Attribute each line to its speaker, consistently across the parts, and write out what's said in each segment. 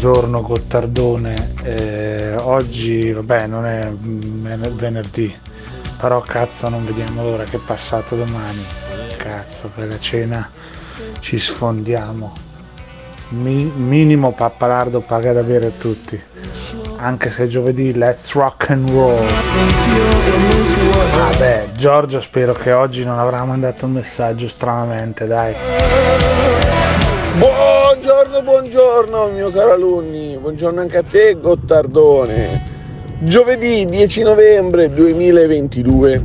Speaker 1: buongiorno Gottardone. Eh, oggi, vabbè, non è venerdì, però cazzo non vediamo l'ora che è passato domani. Cazzo, per la cena ci sfondiamo. Mi- minimo pappalardo paga da bere a tutti. Anche se giovedì let's rock and roll. Vabbè, ah, Giorgio spero che oggi non avrà mandato un messaggio stranamente, dai.
Speaker 2: Buongiorno, buongiorno mio caro alunni, buongiorno anche a te Gottardone. Giovedì 10 novembre 2022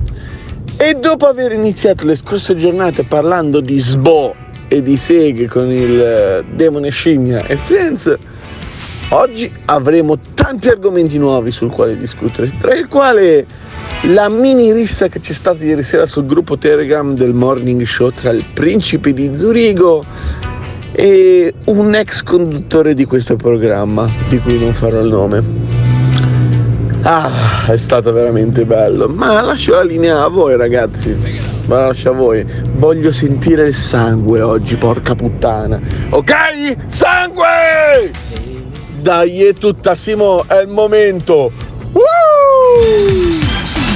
Speaker 2: e dopo aver iniziato le scorse giornate parlando di SBO e di seghe con il eh, demone scimmia e Friends, oggi avremo tanti argomenti nuovi sul quale discutere, tra il quale la mini rissa che c'è stata ieri sera sul gruppo Telegram del morning show tra il principe di Zurigo e un ex conduttore di questo programma, di cui non farò il nome. Ah, è stato veramente bello, ma lascio la linea a voi ragazzi, ma la lascio a voi. Voglio sentire il sangue oggi, porca puttana. Ok? Sangue! Dai, è tutta Simo, è il momento. Woo!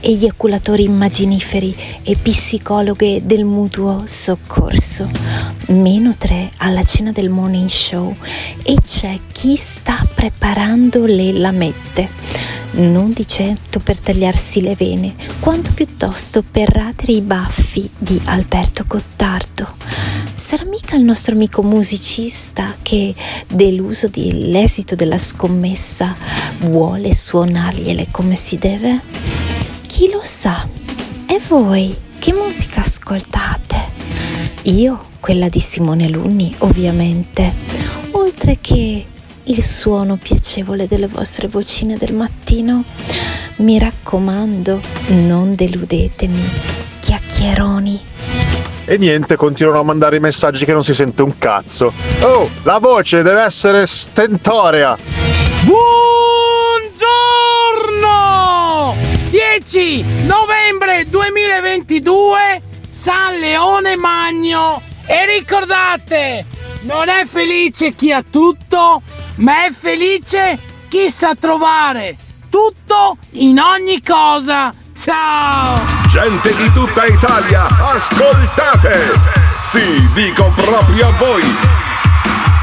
Speaker 3: eiaculatori immaginiferi e psicologhe del mutuo soccorso. Meno tre alla cena del morning show e c'è chi sta preparando le lamette. Non di certo per tagliarsi le vene, quanto piuttosto per radere i baffi di Alberto Gottardo. Sarà mica il nostro amico musicista che, deluso dell'esito della scommessa, vuole suonargliele come si deve? Chi lo sa? E voi che musica ascoltate? Io quella di Simone Lunni, ovviamente, oltre che il suono piacevole delle vostre vocine del mattino. Mi raccomando, non deludetemi, chiacchieroni.
Speaker 4: E niente, continuano a mandare i messaggi che non si sente un cazzo. Oh, la voce deve essere stentorea.
Speaker 5: Buongiorno! 10 novembre 2022 San Leone Magno. E ricordate non è felice chi ha tutto ma è felice chi sa trovare tutto in ogni cosa. Ciao!
Speaker 6: Gente di tutta Italia ascoltate! Sì dico proprio a voi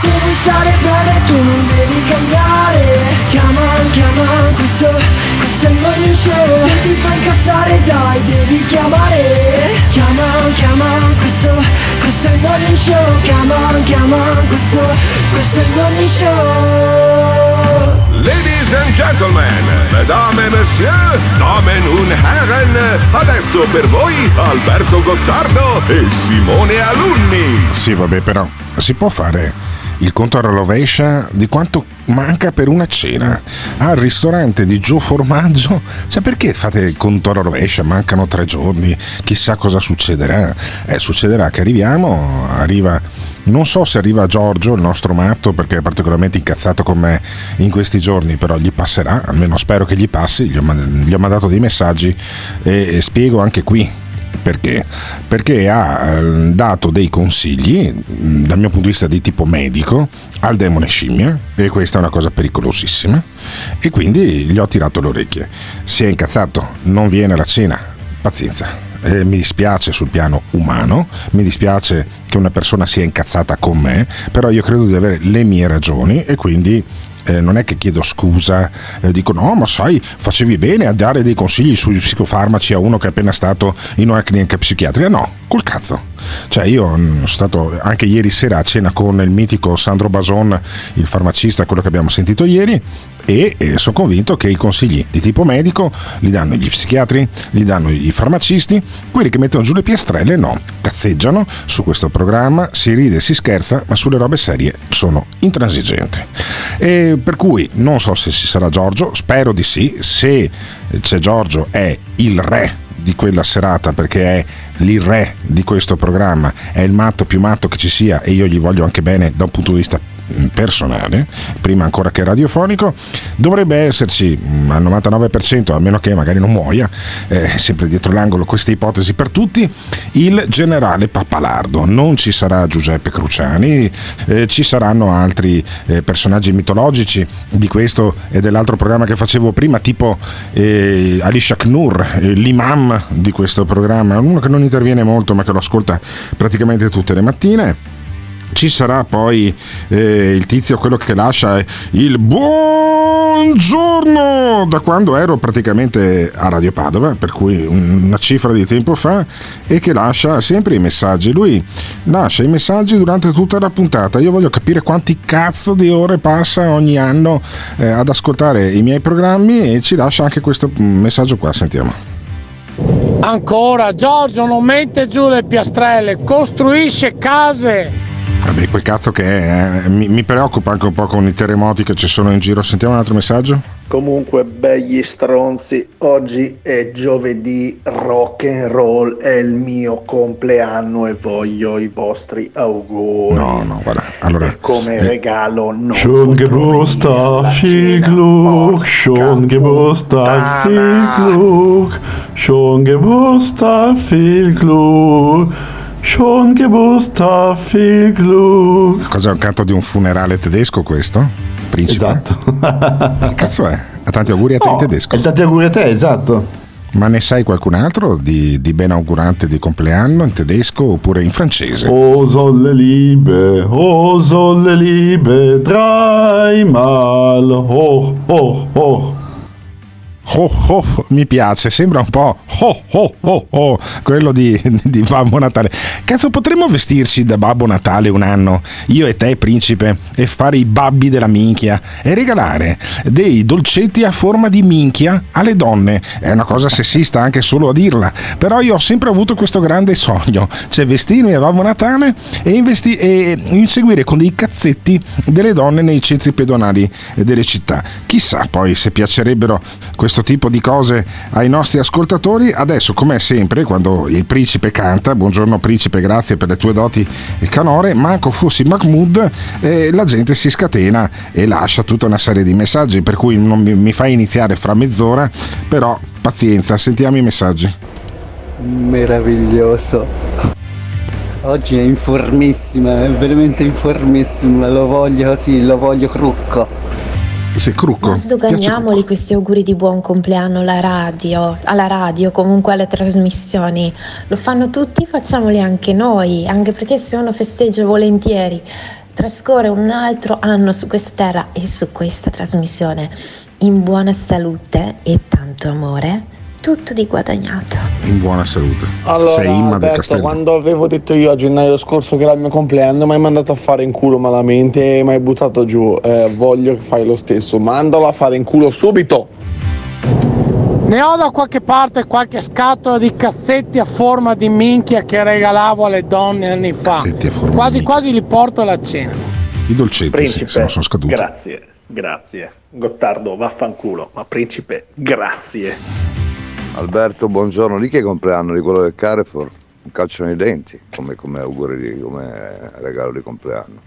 Speaker 7: Se vuoi stare bene tu non devi cambiare. Chiama, chiama, questo, questo è il morning show Se ti fa incazzare dai devi chiamare. Chiama, chiama, questo, questo è il morning show Chiama, chiama, questo, questo è il morning show
Speaker 6: Ladies and gentlemen, mesdames et messieurs, damen und herren, adesso per voi Alberto Gottardo e Simone Alunni.
Speaker 8: Sì, vabbè, però si può fare il conto alla rovescia di quanto manca per una cena al ristorante di Gio Formaggio. Cioè, perché fate il conto alla rovescia? Mancano tre giorni, chissà cosa succederà. Eh, succederà che arriviamo, arriva. Non so se arriva Giorgio, il nostro matto, perché è particolarmente incazzato con me in questi giorni, però gli passerà, almeno spero che gli passi, gli ho, mandato dei messaggi e spiego anche qui perché? Perché ha eh, dato dei consigli, dal mio punto di vista di tipo medico, al demone scimmia, e questa è una cosa pericolosissima, e quindi gli ho tirato le orecchie. Si è incazzato, non viene alla cena, pazienza. Eh, mi dispiace sul piano umano, mi dispiace che una persona sia incazzata con me, però io credo di avere le mie ragioni e quindi eh, non è che chiedo scusa, eh, dico no, ma sai, facevi bene a dare dei consigli sui psicofarmaci a uno che è appena stato in una clinica psichiatrica. No, col cazzo. Cioè, io sono stato anche ieri sera a cena con il mitico Sandro Bason, il farmacista, quello che abbiamo sentito ieri, e eh, sono convinto che i consigli di tipo medico li danno gli psichiatri, li danno i farmacisti, quelli che mettono giù le piastrelle no, cazzeggiano su questo programma, si ride si scherza, ma sulle robe serie sono intransigente. E per cui non so se ci sarà Giorgio, spero di sì, se c'è Giorgio è il re di quella serata perché è il re di questo programma, è il matto più matto che ci sia e io gli voglio anche bene da un punto di vista personale, prima ancora che radiofonico, dovrebbe esserci mm, al 99%, a meno che magari non muoia, eh, sempre dietro l'angolo questa ipotesi per tutti, il generale Pappalardo. Non ci sarà Giuseppe Cruciani, eh, ci saranno altri eh, personaggi mitologici di questo e dell'altro programma che facevo prima, tipo eh, Ali Shaknur, eh, l'imam di questo programma, uno che non interviene molto ma che lo ascolta praticamente tutte le mattine ci sarà poi eh, il tizio, quello che lascia il buongiorno da quando ero praticamente a Radio Padova, per cui una cifra di tempo fa, e che lascia sempre i messaggi. Lui lascia i messaggi durante tutta la puntata. Io voglio capire quanti cazzo di ore passa ogni anno eh, ad ascoltare i miei programmi e ci lascia anche questo messaggio qua. Sentiamo.
Speaker 5: Ancora, Giorgio non mette giù le piastrelle, costruisce case.
Speaker 8: Vabbè, quel cazzo che è, eh. mi, mi, preoccupa anche un po' con i terremoti che ci sono in giro. Sentiamo un altro messaggio.
Speaker 9: Comunque, begli stronzi, oggi è giovedì, rock and roll, è il mio compleanno e voglio i vostri auguri.
Speaker 8: No, no, guarda, allora...
Speaker 9: E come eh, regalo non
Speaker 10: Schon Geburtstag, viel Glück, schon Geburtstag, viel Glück, schon Geburtstag, viel Glück. Schon Geburtstag, viel Glück.
Speaker 8: Cos'è un canto di un funerale tedesco questo? Principe?
Speaker 10: Esatto.
Speaker 8: che cazzo è? Tanti auguri a te
Speaker 10: oh,
Speaker 8: in tedesco.
Speaker 10: Tanti auguri a te, esatto.
Speaker 8: Ma ne sai qualcun altro di, di ben augurante di compleanno in tedesco oppure in francese?
Speaker 10: Oh solle liebe, oh solle liebe, dreimal, hoch, hoch, hoch.
Speaker 8: Oh, oh, mi piace, sembra un po' oh, oh, oh, oh, quello di, di, Babbo Natale. Cazzo, potremmo vestirci da Babbo Natale un anno, io e te, principe, e fare i babbi della minchia e regalare dei dolcetti a forma di minchia alle donne. È una cosa sessista anche solo a dirla, però io ho sempre avuto questo grande sogno, cioè vestirmi a Babbo Natale e, investi- e inseguire con dei cazzetti delle donne nei centri pedonali delle città. Chissà poi se piacerebbero questo questo tipo di cose ai nostri ascoltatori. Adesso, come sempre, quando il principe canta, buongiorno principe, grazie per le tue doti canore, manco fossi Mahmood, eh, la gente si scatena e lascia tutta una serie di messaggi, per cui non mi, mi fai iniziare fra mezz'ora, però pazienza, sentiamo i messaggi.
Speaker 11: Meraviglioso. Oggi è informissima, è veramente informissima, lo voglio così, lo voglio crucco.
Speaker 8: Sì, crucco.
Speaker 3: Ma sdoganiamoli questi auguri di buon compleanno alla radio, alla radio, comunque alle trasmissioni. Lo fanno tutti, facciamoli anche noi, anche perché se uno festeggia volentieri, trascorre un altro anno su questa terra e su questa trasmissione in buona salute e tanto amore tutto di guadagnato.
Speaker 8: In buona salute.
Speaker 2: Allora,
Speaker 8: Sei Imma del Castello.
Speaker 2: quando avevo detto io a gennaio scorso che era il mio compleanno, mi hai mandato a fare in culo malamente e mi hai buttato giù. Eh, voglio che fai lo stesso. Mandalo a fare in culo subito.
Speaker 5: Ne ho da qualche parte qualche scatola di cazzetti a forma di minchia che regalavo alle donne anni fa.
Speaker 8: Cazzetti a forma di
Speaker 5: Quasi quasi li porto alla cena.
Speaker 8: I dolcetti, sì,
Speaker 9: Principe,
Speaker 8: se non sono scaduti.
Speaker 9: grazie, grazie. Gottardo, vaffanculo, ma principe, grazie.
Speaker 12: Alberto, buongiorno. Lì che compleanno di quello del Carrefour? Un calcio nei denti, come, come auguri, come regalo di compleanno.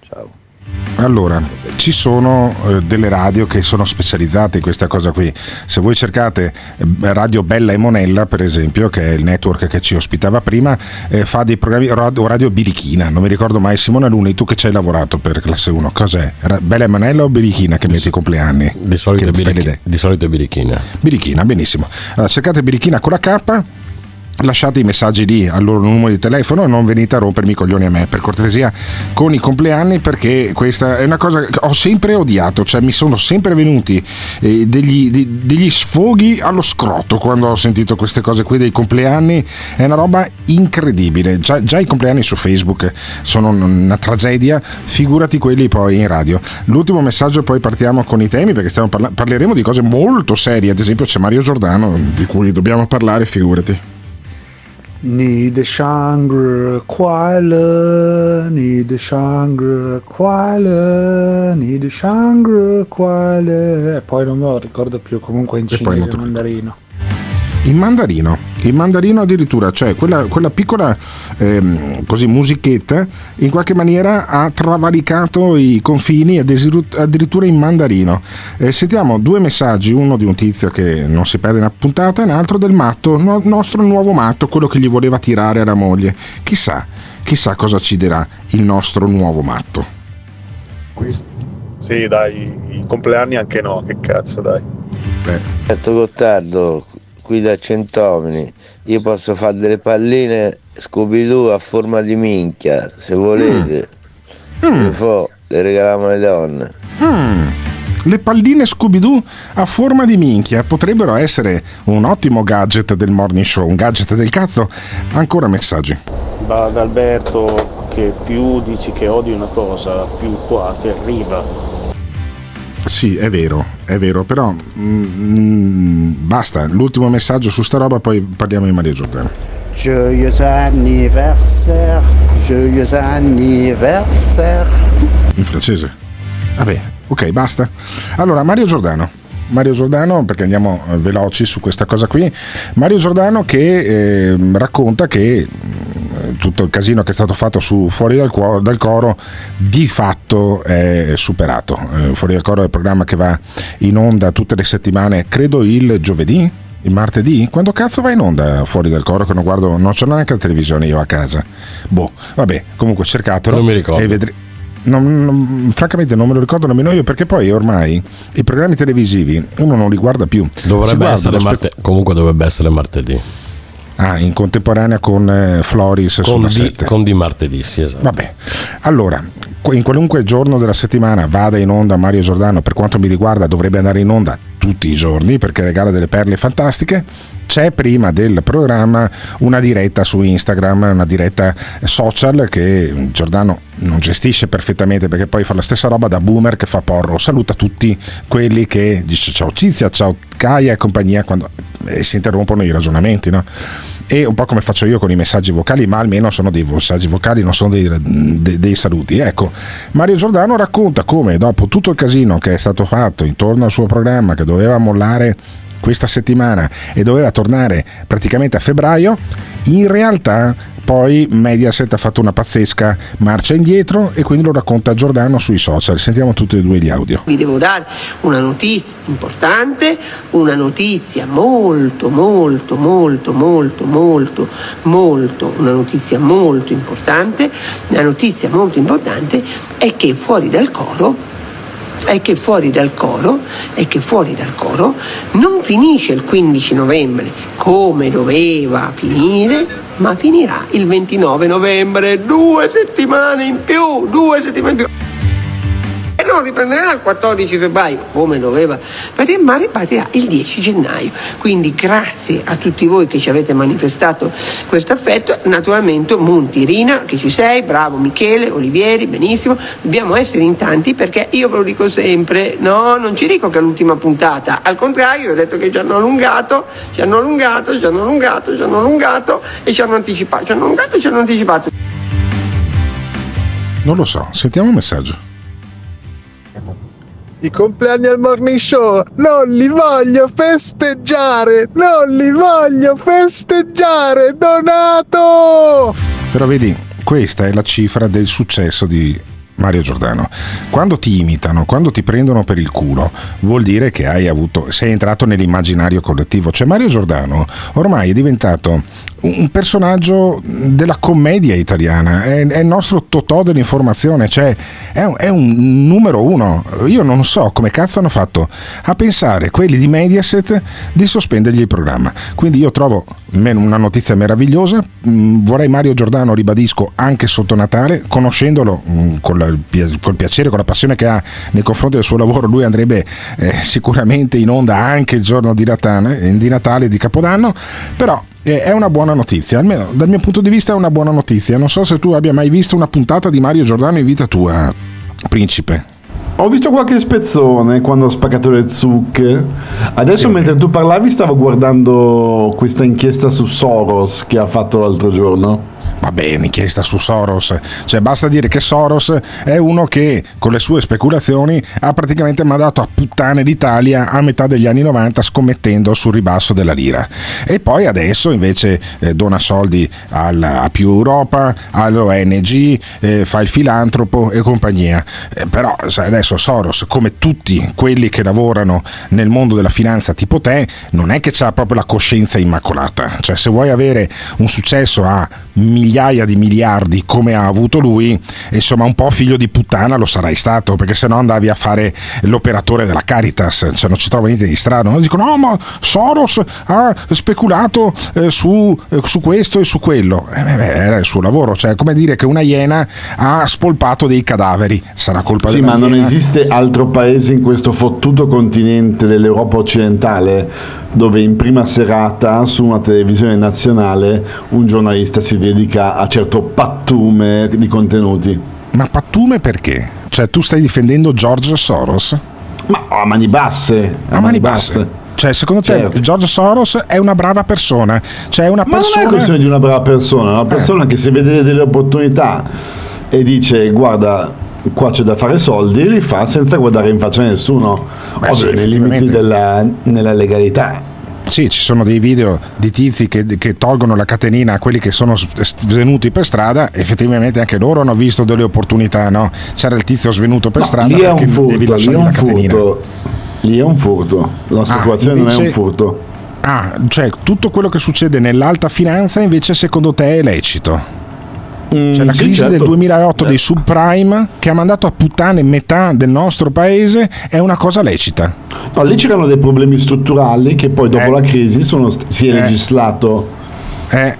Speaker 12: Ciao.
Speaker 8: Allora, ci sono eh, delle radio che sono specializzate in questa cosa qui. Se voi cercate eh, Radio Bella e Monella, per esempio, che è il network che ci ospitava prima, eh, fa dei programmi radio, radio Birichina. Non mi ricordo mai, Simone Luni, tu che ci hai lavorato per classe 1, cos'è? Ra- Bella e Monella o Birichina che metti i compleanni?
Speaker 13: Di solito,
Speaker 8: Che
Speaker 13: birichi- di solito birichina.
Speaker 8: Birichina, benissimo. Allora, cercate Birichina con la K. Lasciate i messaggi lì al loro numero di telefono e non venite a rompermi i coglioni a me, per cortesia, con i compleanni, perché questa è una cosa che ho sempre odiato, cioè mi sono sempre venuti eh, degli, di- degli sfoghi allo scroto quando ho sentito queste cose qui dei compleanni, è una roba incredibile, già, già i compleanni su Facebook sono una tragedia, figurati quelli poi in radio. L'ultimo messaggio poi partiamo con i temi perché parla- parleremo di cose molto serie, ad esempio c'è Mario Giordano di cui dobbiamo parlare, figurati.
Speaker 1: Ni de shangre quale, ni de shangre quale, ni de shangre quale. E poi non me lo ricordo più, comunque in cinese
Speaker 8: lo
Speaker 1: mandarino.
Speaker 8: In mandarino, in mandarino addirittura, cioè quella, quella piccola ehm, così, musichetta in qualche maniera ha travalicato i confini addirittura in mandarino. Eh, sentiamo due messaggi, uno di un tizio che non si perde una puntata e un altro del matto, no- nostro nuovo matto, quello che gli voleva tirare alla moglie. Chissà, chissà cosa ci dirà il nostro nuovo matto.
Speaker 4: Sì, dai, i compleanni anche no, che cazzo, dai.
Speaker 14: Detto Gottardo, qui da Centomini, io posso fare delle palline Scooby-Doo a forma di minchia, se volete. Le fo, le regaliamo alle donne.
Speaker 8: Mm. Le palline Scooby-Doo a forma di minchia potrebbero essere un ottimo gadget del morning show, un gadget del cazzo. Ancora messaggi.
Speaker 15: Va ad Alberto che più dici che odi una cosa, più qua ti arriva.
Speaker 8: Sì, è vero, è vero, però mm, basta, l'ultimo messaggio su sta roba, poi parliamo di Maria Giordano.
Speaker 11: Joyeux anniversaire, joyeux anniversaire.
Speaker 8: In francese. Vabbè, ok, basta. Allora, Mario Giordano. Mario Giordano, perché andiamo eh, veloci su questa cosa qui. Mario Giordano che eh, racconta che mm, tutto il casino che è stato fatto su Fuori dal, Cuo- dal Coro di fatto è superato. Eh, Fuori dal Coro è il programma che va in onda tutte le settimane, credo il giovedì, il martedì? Quando cazzo va in onda fuori dal coro? Che non guardo, non c'ho neanche la televisione io a casa. Boh, vabbè, comunque cercatelo.
Speaker 13: Non mi ricordo.
Speaker 8: E vedrete. Non- non- francamente non me lo ricordo nemmeno io perché poi ormai i programmi televisivi uno non li guarda più
Speaker 13: Dovrebbe
Speaker 8: guarda
Speaker 13: essere
Speaker 8: spe-
Speaker 13: marte- comunque dovrebbe essere martedì.
Speaker 8: Ah, in contemporanea con eh, Floris
Speaker 13: Con
Speaker 8: sulla
Speaker 13: di,
Speaker 8: 7
Speaker 13: con di martedì, sì, esatto.
Speaker 8: Vabbè, allora, in qualunque giorno della settimana vada in onda Mario Giordano, per quanto mi riguarda dovrebbe andare in onda tutti i giorni perché regala delle perle fantastiche. C'è prima del programma una diretta su Instagram, una diretta social che Giordano non gestisce perfettamente perché poi fa la stessa roba da boomer che fa porro. Saluta tutti quelli che dice ciao Cizia, ciao Caia e compagnia quando e si interrompono i ragionamenti, no? E un po' come faccio io con i messaggi vocali, ma almeno sono dei messaggi vocali, non sono dei, dei- dei saluti. Ecco, Mario Giordano racconta come dopo tutto il casino che è stato fatto intorno al suo programma, che doveva mollare questa settimana e doveva tornare praticamente a febbraio, in realtà poi Mediaset ha fatto una pazzesca marcia indietro e quindi lo racconta Giordano sui social. Sentiamo tutti e due gli audio.
Speaker 16: Vi devo dare una notizia importante, una notizia molto, molto, molto, molto, molto, molto, una notizia molto importante. La notizia molto importante è che fuori dal coro è che fuori dal coro, è che fuori dal coro non finisce il 15 novembre come doveva finire, ma finirà il 29 novembre, due settimane in più, due settimane in più. E non riprenderà il 14 febbraio, come doveva partire, ma il 10 gennaio. Quindi grazie a tutti voi che ci avete manifestato questo affetto, naturalmente Monti, Rina, che ci sei, bravo Michele, Olivieri, benissimo, dobbiamo essere in tanti perché io ve lo dico sempre, no, non ci dico che è l'ultima puntata, al contrario, ho detto che ci hanno allungato, ci hanno allungato, ci hanno allungato, ci hanno allungato e ci hanno anticipato, ci hanno allungato e ci hanno anticipato.
Speaker 8: Non lo so, sentiamo un messaggio.
Speaker 2: I compleanni al morning show non li voglio festeggiare, non li voglio festeggiare, Donato!
Speaker 8: Però vedi, questa è la cifra del successo di Mario Giordano. Quando ti imitano, quando ti prendono per il culo, vuol dire che hai avuto, sei entrato nell'immaginario collettivo. Cioè Mario Giordano ormai è diventato un personaggio della commedia italiana, è, è il nostro totò dell'informazione, cioè è un, è un numero uno. Io non so come cazzo hanno fatto a pensare quelli di Mediaset di sospendergli il programma. Quindi io trovo una notizia meravigliosa, Mm, vorrei Mario Giordano, ribadisco, anche sotto Natale, conoscendolo mm, col piacere, con la passione che ha nei confronti del suo lavoro, lui andrebbe eh, sicuramente in onda anche il giorno di Natale, di Natale di Capodanno, però eh, è una buona notizia, almeno dal mio punto di vista è una buona notizia. Non so se tu abbia mai visto una puntata di Mario Giordano in vita tua, principe.
Speaker 10: Ho visto qualche spezzone quando ho spaccato le zucche. Adesso mentre tu parlavi stavo guardando questa inchiesta su Soros che ha fatto l'altro giorno.
Speaker 8: Vabbè, un'inchiesta su Soros, cioè basta dire che Soros è uno che con le sue speculazioni ha praticamente mandato a puttane l'Italia a metà degli anni 90 scommettendo sul ribasso della lira. E poi adesso invece eh, dona soldi al- a più Europa, all'ONG, eh, fa il filantropo e compagnia. Eh, però adesso Soros, come tutti quelli che lavorano nel mondo della finanza tipo te, non è che ha proprio la coscienza immacolata. Cioè se vuoi avere un successo a migliaia di miliardi come ha avuto lui, insomma un po' figlio di puttana lo sarai stato, perché se no andavi a fare l'operatore della Caritas, cioè non ci trova niente di strano. No? Dicono no ma Soros ha speculato eh, su, eh, su questo e su quello. Eh, beh, era il suo lavoro, cioè come dire che una iena ha spolpato dei cadaveri, sarà colpa
Speaker 10: Sì,
Speaker 8: della
Speaker 10: ma non
Speaker 8: iena.
Speaker 10: esiste altro paese in questo fottuto continente dell'Europa occidentale dove in prima serata su una televisione nazionale un giornalista si dedica a certo pattume di contenuti.
Speaker 8: Ma pattume perché? Cioè tu stai difendendo George Soros?
Speaker 10: Ma a mani basse.
Speaker 8: A mani basse. Cioè, secondo te
Speaker 10: Certo.
Speaker 8: George Soros è una brava persona? Cioè, è una
Speaker 10: Ma non
Speaker 8: persona.
Speaker 10: è questione di una brava persona, è una
Speaker 8: Eh.
Speaker 10: persona che se vede delle opportunità e dice guarda qua c'è da fare soldi, li fa senza guardare in faccia a nessuno,
Speaker 8: Beh,
Speaker 10: ovvio
Speaker 8: sì,
Speaker 10: nei limiti della, nella legalità.
Speaker 8: Sì, ci sono dei video di tizi che, che tolgono la catenina a quelli che sono svenuti per strada. Effettivamente anche loro hanno visto delle opportunità, no? C'era il tizio svenuto per
Speaker 10: No,
Speaker 8: strada
Speaker 10: lì è un furto,
Speaker 8: devi
Speaker 10: è
Speaker 8: lasciare la catenina.
Speaker 10: furto. Lì è un furto, la speculazione non è
Speaker 8: invece-
Speaker 10: un furto.
Speaker 8: Ah, cioè tutto quello che succede nell'alta finanza invece secondo te è lecito? Cioè la
Speaker 10: sì,
Speaker 8: crisi
Speaker 10: certo.
Speaker 8: del 2008 dei subprime che ha mandato a puttane metà del nostro paese è una cosa lecita.
Speaker 10: No, lì c'erano dei problemi strutturali che poi dopo la crisi sono si è
Speaker 8: Eh.
Speaker 10: legislato.
Speaker 8: Eh,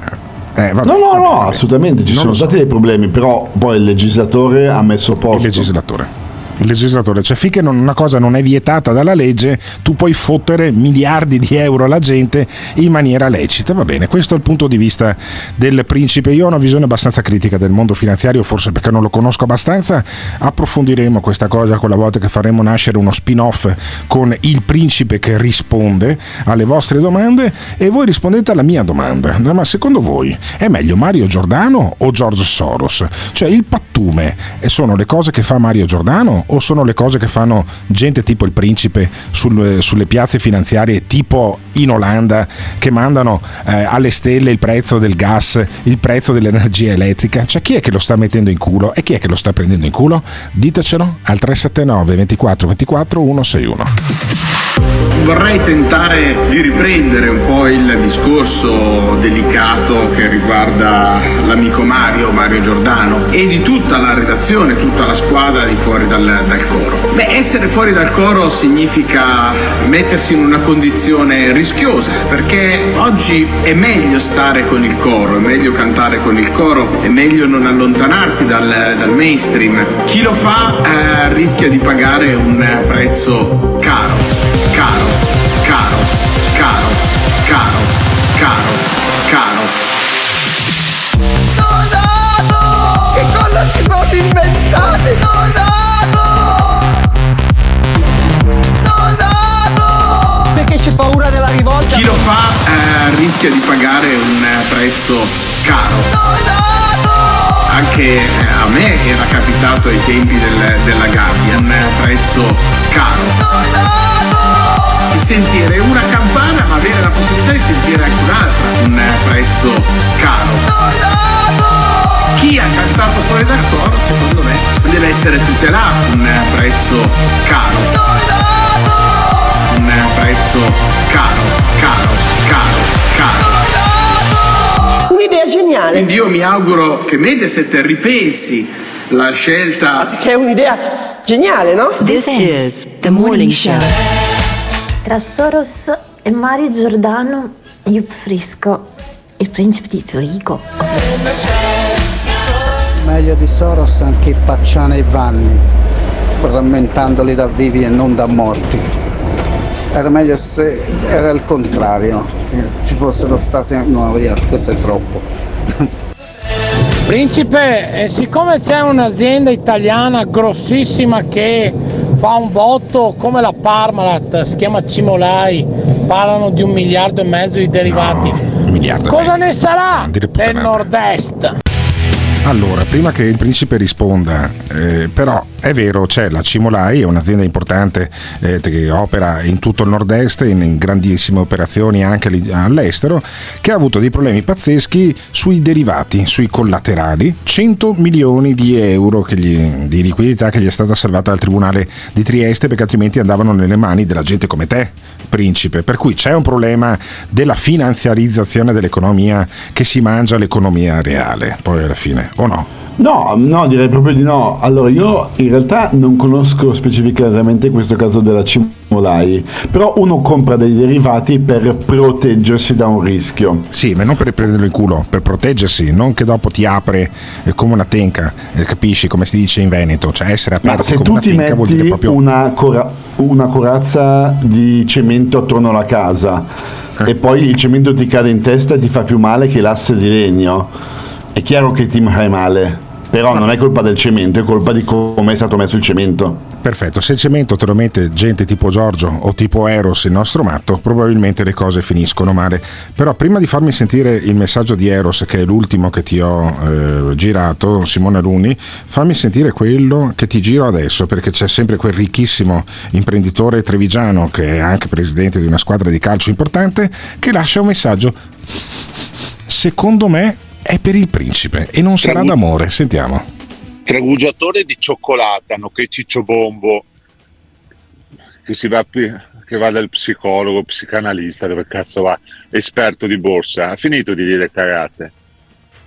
Speaker 8: eh, vabbè,
Speaker 10: no, no,
Speaker 8: vabbè,
Speaker 10: no,
Speaker 8: vabbè.
Speaker 10: assolutamente, ci
Speaker 8: Non
Speaker 10: sono
Speaker 8: so.
Speaker 10: stati dei problemi, però poi il legislatore ha messo a posto.
Speaker 8: Il legislatore. Il legislatore, cioè finché non- una cosa non è vietata dalla legge, tu puoi fottere miliardi di euro alla gente in maniera lecita. Va bene, questo è il punto di vista del principe. Io ho una visione abbastanza critica del mondo finanziario, forse perché non lo conosco abbastanza. Approfondiremo questa cosa quella volta che faremo nascere uno spin-off con il principe che risponde alle vostre domande e voi rispondete alla mia domanda. Ma secondo voi è meglio Mario Giordano o George Soros? Cioè il pattume e sono le cose che fa Mario Giordano o sono le cose che fanno gente tipo il principe sul- sulle piazze finanziarie tipo in Olanda che mandano eh, alle stelle il prezzo del gas, il prezzo dell'energia elettrica? Cioè chi è che lo sta mettendo in culo e chi è che lo sta prendendo in culo? Ditecelo al 379 24 24 161.
Speaker 17: Vorrei tentare di riprendere un po' il discorso delicato che riguarda l'amico Mario, Mario Giordano, e di tutta la redazione, tutta la squadra di fuori dal, dal coro. Beh, essere fuori dal coro significa mettersi in una condizione rischiosa, perché oggi è meglio stare con il coro, è meglio cantare con il coro, è meglio non allontanarsi dal, dal mainstream. Chi lo fa eh, rischia di pagare un prezzo caro, caro, caro, caro.
Speaker 7: Che cosa ci fate inventate?
Speaker 18: Perché c'è paura della rivolta?
Speaker 17: Chi lo fa eh, rischia di pagare un prezzo caro. Anche eh, a me era capitato ai tempi del- della gabbia, un prezzo caro. Di sentire una campana ma avere la possibilità di sentire anche un'altra, un prezzo caro. Chi ha cantato fuori dal coro, secondo me, deve essere tutelato, un prezzo caro. Un prezzo caro, caro, caro, caro.
Speaker 16: Un'idea geniale.
Speaker 17: Quindi io mi auguro che Mediaset ripensi la scelta.
Speaker 16: Che è un'idea geniale, no?
Speaker 19: This is the morning show.
Speaker 3: Tra Soros e Mario Giordano io preferisco il principe di Zurigo.
Speaker 11: Meglio di Soros anche Pacciana e Vanni, rammentandoli da vivi e non da morti. Era meglio se era il contrario, ci fossero stati. No, via, questo è troppo.
Speaker 5: Principe, eh, siccome c'è un'azienda italiana grossissima che fa un botto come la Parmalat, si chiama Cimolai, parlano di un miliardo e mezzo di derivati.
Speaker 8: miliardo e
Speaker 5: Cosa ne sarà del nord-est?
Speaker 8: Allora, prima che il principe risponda, eh, però è vero, c'è la Cimolai, è un'azienda importante eh, che opera in tutto il nord-est, in, in grandissime operazioni anche all'estero, che ha avuto dei problemi pazzeschi sui derivati, sui collaterali, 100 milioni di euro gli- di liquidità che gli è stata salvata dal Tribunale di Trieste perché altrimenti andavano nelle mani della gente come te, principe. Per cui c'è un problema della finanziarizzazione dell'economia che si mangia l'economia reale, poi alla fine, o no?
Speaker 10: No, no, direi proprio di no. Allora, io in realtà non conosco specificatamente questo caso della Cimolai, però uno compra dei derivati per proteggersi da un rischio.
Speaker 8: Sì, ma non per prenderlo in culo, per proteggersi, non che dopo ti apre eh, come una tenca, eh, capisci come si dice in Veneto, cioè essere
Speaker 10: Ma
Speaker 8: aperto
Speaker 10: se
Speaker 8: come
Speaker 10: tu
Speaker 8: una
Speaker 10: ti
Speaker 8: tenca vuol dire proprio
Speaker 10: una, cora- una corazza di cemento attorno alla casa
Speaker 8: Eh.
Speaker 10: e poi il cemento ti cade in testa e ti fa più male che l'asse di legno, è chiaro che ti fai male, però non è colpa del cemento, è colpa di come è stato messo il cemento.
Speaker 8: Perfetto, se il cemento te lo mette gente tipo Giorgio o tipo Eros, il nostro matto, probabilmente le cose finiscono male. Però prima di farmi sentire il messaggio di Eros, che è l'ultimo che ti ho eh, girato, Simone Luni, fammi sentire quello che ti giro adesso, perché c'è sempre quel ricchissimo imprenditore trevigiano, che è anche presidente di una squadra di calcio importante, che lascia un messaggio. Secondo me è per il principe e non sarà d'amore. Sentiamo.
Speaker 4: Tragugiatore di cioccolata, nonché cicciobombo, che, si va, che va dal psicologo, psicanalista, dove cazzo va, esperto di borsa, ha finito di dire cagate.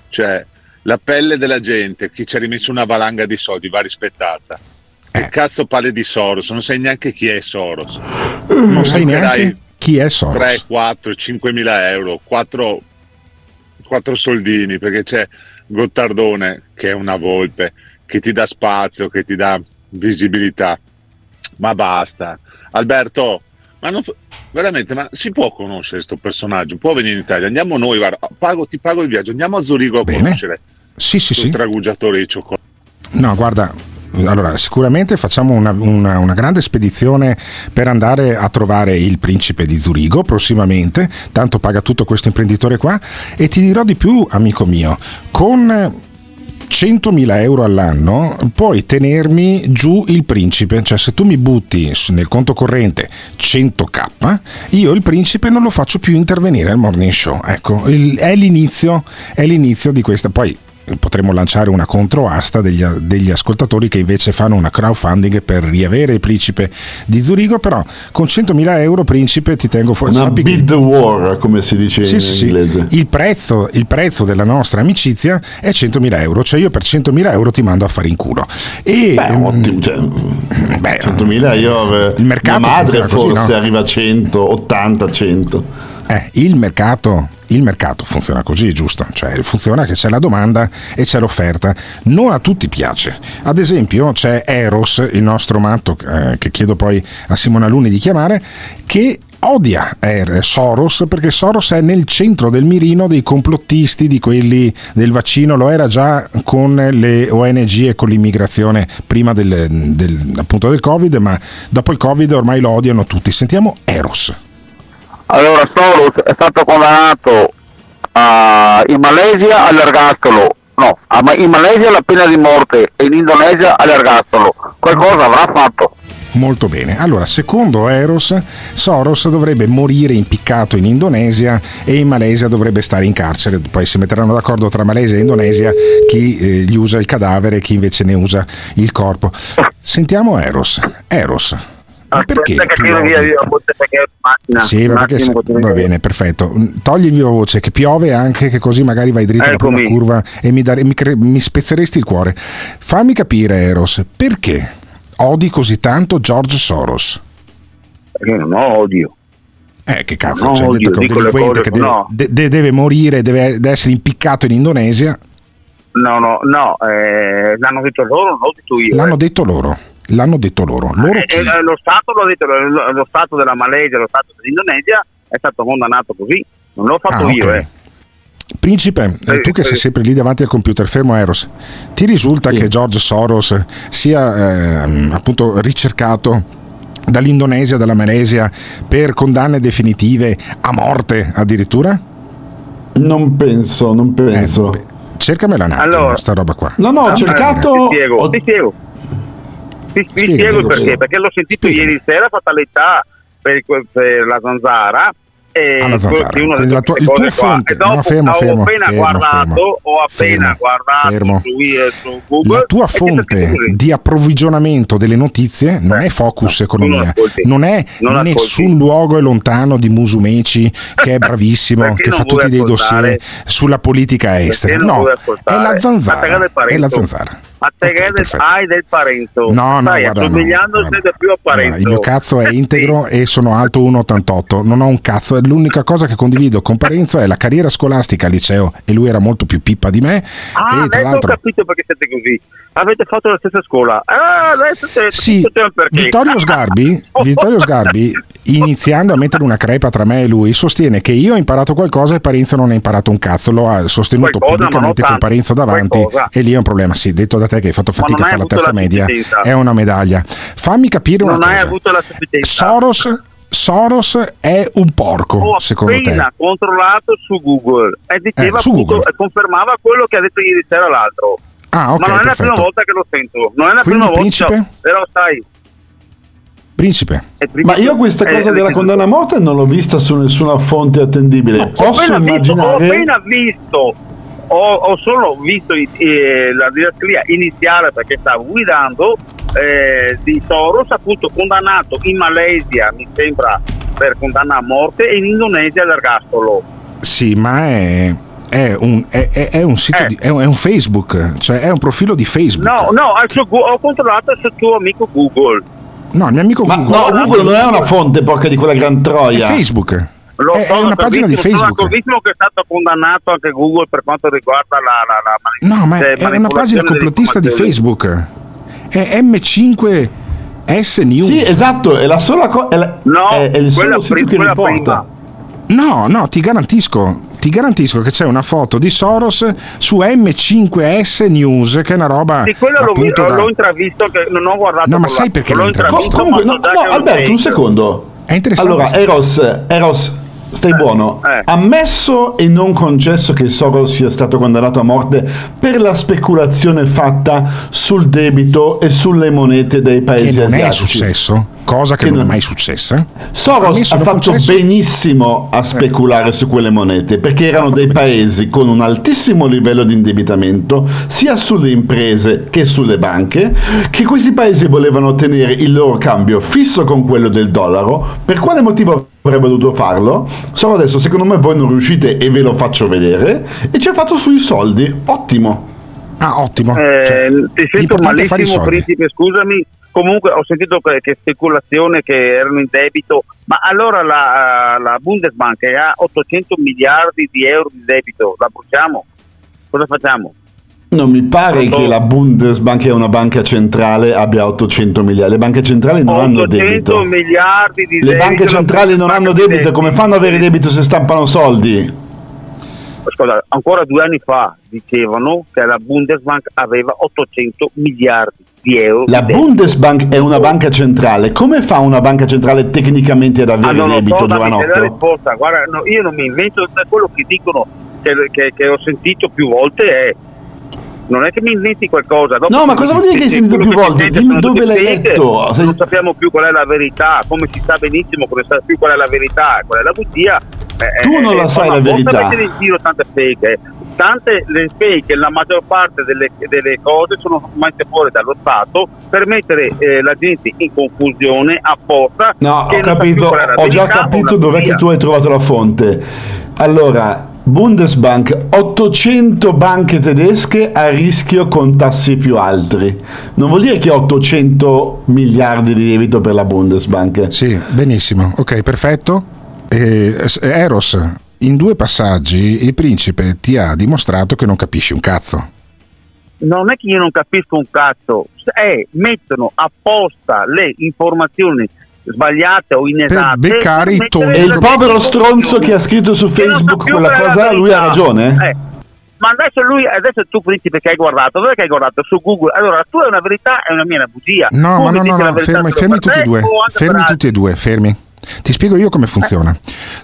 Speaker 4: Cioè, la pelle della gente, chi ci ha rimesso una valanga di soldi, va rispettata. Che cazzo parli di Soros? Non sai neanche chi è Soros.
Speaker 8: Non sai
Speaker 4: Mancherai
Speaker 8: neanche chi è Soros.
Speaker 4: 3, 4, 5 mila euro, 4, soldini, perché c'è Gottardone che è una volpe, che ti dà spazio, che ti dà visibilità. Ma basta. Alberto, ma non, veramente, ma si può conoscere questo personaggio? Può venire in Italia? Andiamo noi, guarda, pago- ti pago il viaggio, andiamo a Zurigo a conoscere.
Speaker 8: Sì, sì, sì.
Speaker 4: tragugiatore di cioccolato.
Speaker 8: No, guarda, allora sicuramente facciamo una, una- una grande spedizione per andare a trovare il principe di Zurigo prossimamente, tanto paga tutto questo imprenditore qua e ti dirò di più, amico mio, con 100.000 euro all'anno puoi tenermi giù il principe, cioè se tu mi butti nel conto corrente 100k, io il principe non lo faccio più intervenire al morning show. Ecco, il- è l'inizio, è l'inizio di questa. Poi potremmo lanciare una controasta degli, degli ascoltatori che invece fanno una crowdfunding per riavere il principe di Zurigo, però con 100.000 euro principe ti tengo fuori.
Speaker 10: Una
Speaker 8: sappi
Speaker 10: bid war, come si dice
Speaker 8: Sì,
Speaker 10: in
Speaker 8: sì, sì.
Speaker 10: inglese.
Speaker 8: Il, prezzo, il prezzo della nostra amicizia è 100.000 euro, cioè io per 100.000 euro ti mando a fare in culo. E,
Speaker 10: Beh, ottimo, cioè, 100.000 io
Speaker 8: il mercato
Speaker 10: mia madre
Speaker 8: funziona così,
Speaker 10: forse
Speaker 8: no?
Speaker 10: arriva a 100, 80, 100.
Speaker 8: Eh, il, mercato, il mercato funziona così, giusto? Cioè funziona che c'è la domanda e c'è l'offerta. Non a tutti piace. Ad esempio c'è Eros, il nostro matto, eh, che chiedo poi a Simona Luni di chiamare, che odia eh, Soros perché Soros è nel centro del mirino dei complottisti di quelli del vaccino lo era già con le ONG e con l'immigrazione prima del, del- appunto del covid ma dopo il covid ormai lo odiano tutti sentiamo Eros
Speaker 20: Allora, Soros è stato condannato a- in Malesia all'ergastolo, no, a- in Malesia alla pena di morte e in Indonesia all'ergastolo. Qualcosa avrà fatto.
Speaker 8: Molto bene. Allora, secondo Eros, Soros dovrebbe morire impiccato in Indonesia e in Malesia dovrebbe stare in carcere. Poi si metteranno d'accordo tra Malesia e Indonesia chi eh, gli usa il cadavere e chi invece ne usa il corpo. Sentiamo Eros. Eros. Ma perché tu
Speaker 20: tiro via la voce perché macchina.
Speaker 8: Sì, ma perché se- va bene, perfetto. Togli il viva voce che piove anche che così magari vai dritto alla prima
Speaker 20: Eccomi.
Speaker 8: curva e mi, dare- mi cre- mi spezzeresti il cuore. Fammi capire, Eros, perché odi così tanto George Soros?
Speaker 20: Perché non ho odio.
Speaker 8: Eh, che cazzo,
Speaker 20: No,
Speaker 8: cioè, hai detto
Speaker 20: odio,
Speaker 8: che è un delinquente che deve,
Speaker 20: no.
Speaker 8: de- de- deve morire, deve, deve essere impiccato in Indonesia.
Speaker 20: No, no, no, eh, l'hanno detto loro, non l'ho detto io.
Speaker 8: L'hanno detto loro. L'hanno detto loro. Loro
Speaker 20: Eh, eh, lo Stato l'ha detto, lo, lo Stato della Malesia, lo Stato dell'Indonesia è stato condannato così. Non l'ho fatto
Speaker 8: Ah,
Speaker 20: io, eh.
Speaker 8: Principe, eh,
Speaker 20: Eh,
Speaker 8: tu che sei
Speaker 20: eh.
Speaker 8: sempre lì davanti al computer, fermo Eros, ti risulta che George Soros sia ehm, appunto ricercato dall'Indonesia, dalla Malesia per condanne definitive a morte addirittura?
Speaker 10: Non penso, non penso.
Speaker 8: Cercamela un attimo,
Speaker 20: Allora-
Speaker 8: sta roba qua.
Speaker 10: no, no, ho
Speaker 20: Eh,
Speaker 10: cercato...
Speaker 20: Ti spiego,
Speaker 10: ho-
Speaker 20: ti spiego. Ti,
Speaker 8: Spiegami,
Speaker 20: spiego perché, perché l'ho sentito ieri sera, fatalità per, per la zanzara. E
Speaker 8: Alla zanzara.
Speaker 20: che
Speaker 8: La tua- il tuo fonte-
Speaker 20: dopo
Speaker 8: no, fermo, fermo,
Speaker 20: appena
Speaker 8: fermo,
Speaker 20: guardato,
Speaker 8: fermo.
Speaker 20: ho appena
Speaker 8: Fermo,
Speaker 20: guardato
Speaker 8: fermo.
Speaker 20: su, eh, su Google.
Speaker 8: La tua fonte di approvvigionamento delle notizie non è Focus Economia,
Speaker 20: ascolti.
Speaker 8: non è
Speaker 20: Non ascolti.
Speaker 8: nessun luogo è lontano di Musumeci che è bravissimo, che
Speaker 20: non
Speaker 8: fa tutti dei dossier sulla politica estera.
Speaker 20: non
Speaker 8: No, è la
Speaker 20: che
Speaker 8: zanzara. È la zanzara.
Speaker 20: Ma te che del- hai del Parenzo.
Speaker 8: No, no,
Speaker 20: Stai
Speaker 8: guarda, no,
Speaker 20: assomigliando sempre più a Parenzo.
Speaker 8: Allora, il mio cazzo è integro e sono alto 1,88. Non ho un cazzo. L'unica cosa che condivido con Parenzo è la carriera scolastica al liceo e lui era molto più pippa di me.
Speaker 20: Ah,
Speaker 8: e tra
Speaker 20: adesso ho capito perché siete così. Avete fatto la stessa scuola. Ah, adesso
Speaker 8: Sì. Vittorio Sgarbi, Vittorio Sgarbi, iniziando a mettere una crepa tra me e lui, sostiene che io ho imparato qualcosa e Parenzo non ha imparato un cazzo. Lo ha sostenuto
Speaker 20: Qualcosa,
Speaker 8: pubblicamente
Speaker 20: non
Speaker 8: con. Parenzo davanti
Speaker 20: Qualcosa.
Speaker 8: e lì è un problema. Sì, detto da te che hai fatto fatica
Speaker 20: non
Speaker 8: a fare la terza
Speaker 20: la
Speaker 8: media, è una medaglia. Fammi capire una
Speaker 20: non hai
Speaker 8: cosa.
Speaker 20: avuto la sufficienza.
Speaker 8: Soros, Soros è un porco,
Speaker 20: Ho
Speaker 8: secondo te?
Speaker 20: appena controllato su Google e diceva
Speaker 8: Eh, su
Speaker 20: appunto,
Speaker 8: Google.
Speaker 20: e confermava quello che ha detto ieri sera l'altro.
Speaker 8: Ah, ok,
Speaker 20: Ma non è la
Speaker 8: perfetto.
Speaker 20: prima volta che lo sento. Non è la
Speaker 8: Quindi,
Speaker 20: prima
Speaker 8: principe?
Speaker 20: volta. Però sai.
Speaker 8: Principe.
Speaker 10: Ma io questa
Speaker 20: eh,
Speaker 10: cosa della
Speaker 20: eh,
Speaker 10: condanna a morte non l'ho vista su nessuna fonte attendibile.
Speaker 20: Ho
Speaker 10: Posso
Speaker 20: appena visto, ho
Speaker 10: immaginare...
Speaker 20: appena visto, ho, ho solo visto eh, la didascalia iniziale perché stavo guidando eh, di Soros, appunto condannato in Malesia, mi sembra, per condanna a morte e in Indonesia all'ergastolo.
Speaker 8: Sì, ma è, è un, è- è- è un sito,
Speaker 20: Eh.
Speaker 8: di, è un, è un Facebook, cioè è un profilo di Facebook.
Speaker 20: No, no, al suo gu- ho controllato sul tuo amico Google.
Speaker 8: No, il mio amico
Speaker 10: Ma
Speaker 8: Google.
Speaker 10: no, Google non è una fonte porca di quella gran
Speaker 8: È
Speaker 10: troia.
Speaker 8: Facebook.
Speaker 20: Lo
Speaker 8: È- è
Speaker 20: sono
Speaker 8: una pagina di
Speaker 20: Sono
Speaker 8: Facebook.
Speaker 20: convinto che è stato condannato anche Google per quanto riguarda la, la, la
Speaker 8: No, ma
Speaker 20: eh,
Speaker 8: è una pagina complottista di. Facebook. È M5S News.
Speaker 10: Sì, esatto, è la sola co- è, la-
Speaker 20: No,
Speaker 10: è, è il
Speaker 20: quella
Speaker 10: solo sito
Speaker 20: pri-
Speaker 10: che
Speaker 20: quella
Speaker 10: riporta.
Speaker 8: No, no, ti garantisco. Ti garantisco che c'è una foto di Soros su M5S News, che è una roba.
Speaker 20: Sì, quello l'ho,
Speaker 8: appunto
Speaker 20: l'ho
Speaker 8: da-
Speaker 20: intravisto, che non ho guardato.
Speaker 8: No, ma sai perché
Speaker 20: l'ho
Speaker 8: l'ho intravisto?
Speaker 20: Intravisto
Speaker 10: comunque, no, no, Alberto, un secondo.
Speaker 8: È interessante.
Speaker 10: Allora, Eros, Eros, stai buono.
Speaker 20: eh.
Speaker 10: Ammesso e non concesso che Soros sia stato condannato a morte per la speculazione fatta sul debito e sulle monete dei
Speaker 8: che
Speaker 10: paesi
Speaker 8: non è
Speaker 10: asiatici.
Speaker 8: successo. Cosa che, non è mai successa.
Speaker 10: Soros ha fatto
Speaker 8: concessi-
Speaker 10: benissimo a speculare su quelle monete perché erano dei paesi con un altissimo livello di indebitamento sia sulle imprese che sulle banche, che questi paesi volevano ottenere il loro cambio fisso con quello del dollaro. Per quale motivo avrebbe dovuto farlo? Solo adesso secondo me voi non riuscite e ve lo faccio vedere e ci ha fatto sui soldi. Ottimo.
Speaker 8: Ah, ottimo.
Speaker 20: Eh, ti sento malissimo, principe, scusami. Comunque ho sentito che, che speculazione che erano in debito, ma allora la, la Bundesbank ha 800 miliardi di euro di debito, la bruciamo? Cosa facciamo?
Speaker 10: Non mi pare che la Bundesbank, che è una banca centrale, abbia 800 miliardi. Le banche centrali non hanno
Speaker 20: 800
Speaker 10: debito.
Speaker 20: miliardi di
Speaker 10: Le banche centrali non hanno debito, come fanno ad avere debito se stampano soldi?
Speaker 20: Scusa, ancora due anni fa dicevano che la Bundesbank aveva 800 miliardi di euro.
Speaker 10: La. Bundesbank è una banca centrale. Come fa una banca centrale tecnicamente ad
Speaker 20: Ah,
Speaker 10: avere
Speaker 20: non lo
Speaker 10: debito,
Speaker 20: so,
Speaker 10: giovanotto?
Speaker 20: risposta. Guarda, no, io non mi invento quello che dicono, che, che- che ho sentito più volte è. Non è che mi inventi qualcosa. dopo
Speaker 10: No, ma cosa vuol dire che hai sentito più volte? Dimmi dove l'hai letto.
Speaker 20: Non sappiamo più qual è la verità, come si sa benissimo come sa più qual è la verità qual è la bugia. eh,
Speaker 10: Tu non
Speaker 20: eh,
Speaker 10: la sai
Speaker 20: ma
Speaker 10: la verità.
Speaker 20: mettere in giro tante fake. Tante le fake, la maggior parte delle, delle cose sono messe fuori dallo Stato per mettere eh, la gente in confusione apposta.
Speaker 10: No, ho capito, ho già capito dov'è che tu hai trovato la fonte. Allora, Bundesbank, 800 banche tedesche a rischio con tassi più alti. Non vuol dire che 800 miliardi di debito per la Bundesbank.
Speaker 8: Sì, benissimo. Ok, perfetto. Eh, Eros, in due passaggi il principe ti ha dimostrato che non capisci un cazzo.
Speaker 20: non è che io non capisco un cazzo, è mettono apposta le informazioni sbagliate o inesatte
Speaker 8: beccare i toni.
Speaker 10: E il povero stronzo che ha scritto su Facebook quella
Speaker 20: è
Speaker 10: cosa, lui ha ragione?
Speaker 20: Eh, Ma adesso lui, adesso tu principe che hai guardato, dove che hai guardato? Su Google. Allora, tu è una verità e una mia è una bugia.
Speaker 8: No,
Speaker 20: Tu
Speaker 8: ma no, no, no, fermi,
Speaker 20: solo
Speaker 8: fermi
Speaker 20: per
Speaker 8: tutti e due.
Speaker 20: per
Speaker 8: Fermi tutti e due, fermi. Ti spiego io come funziona.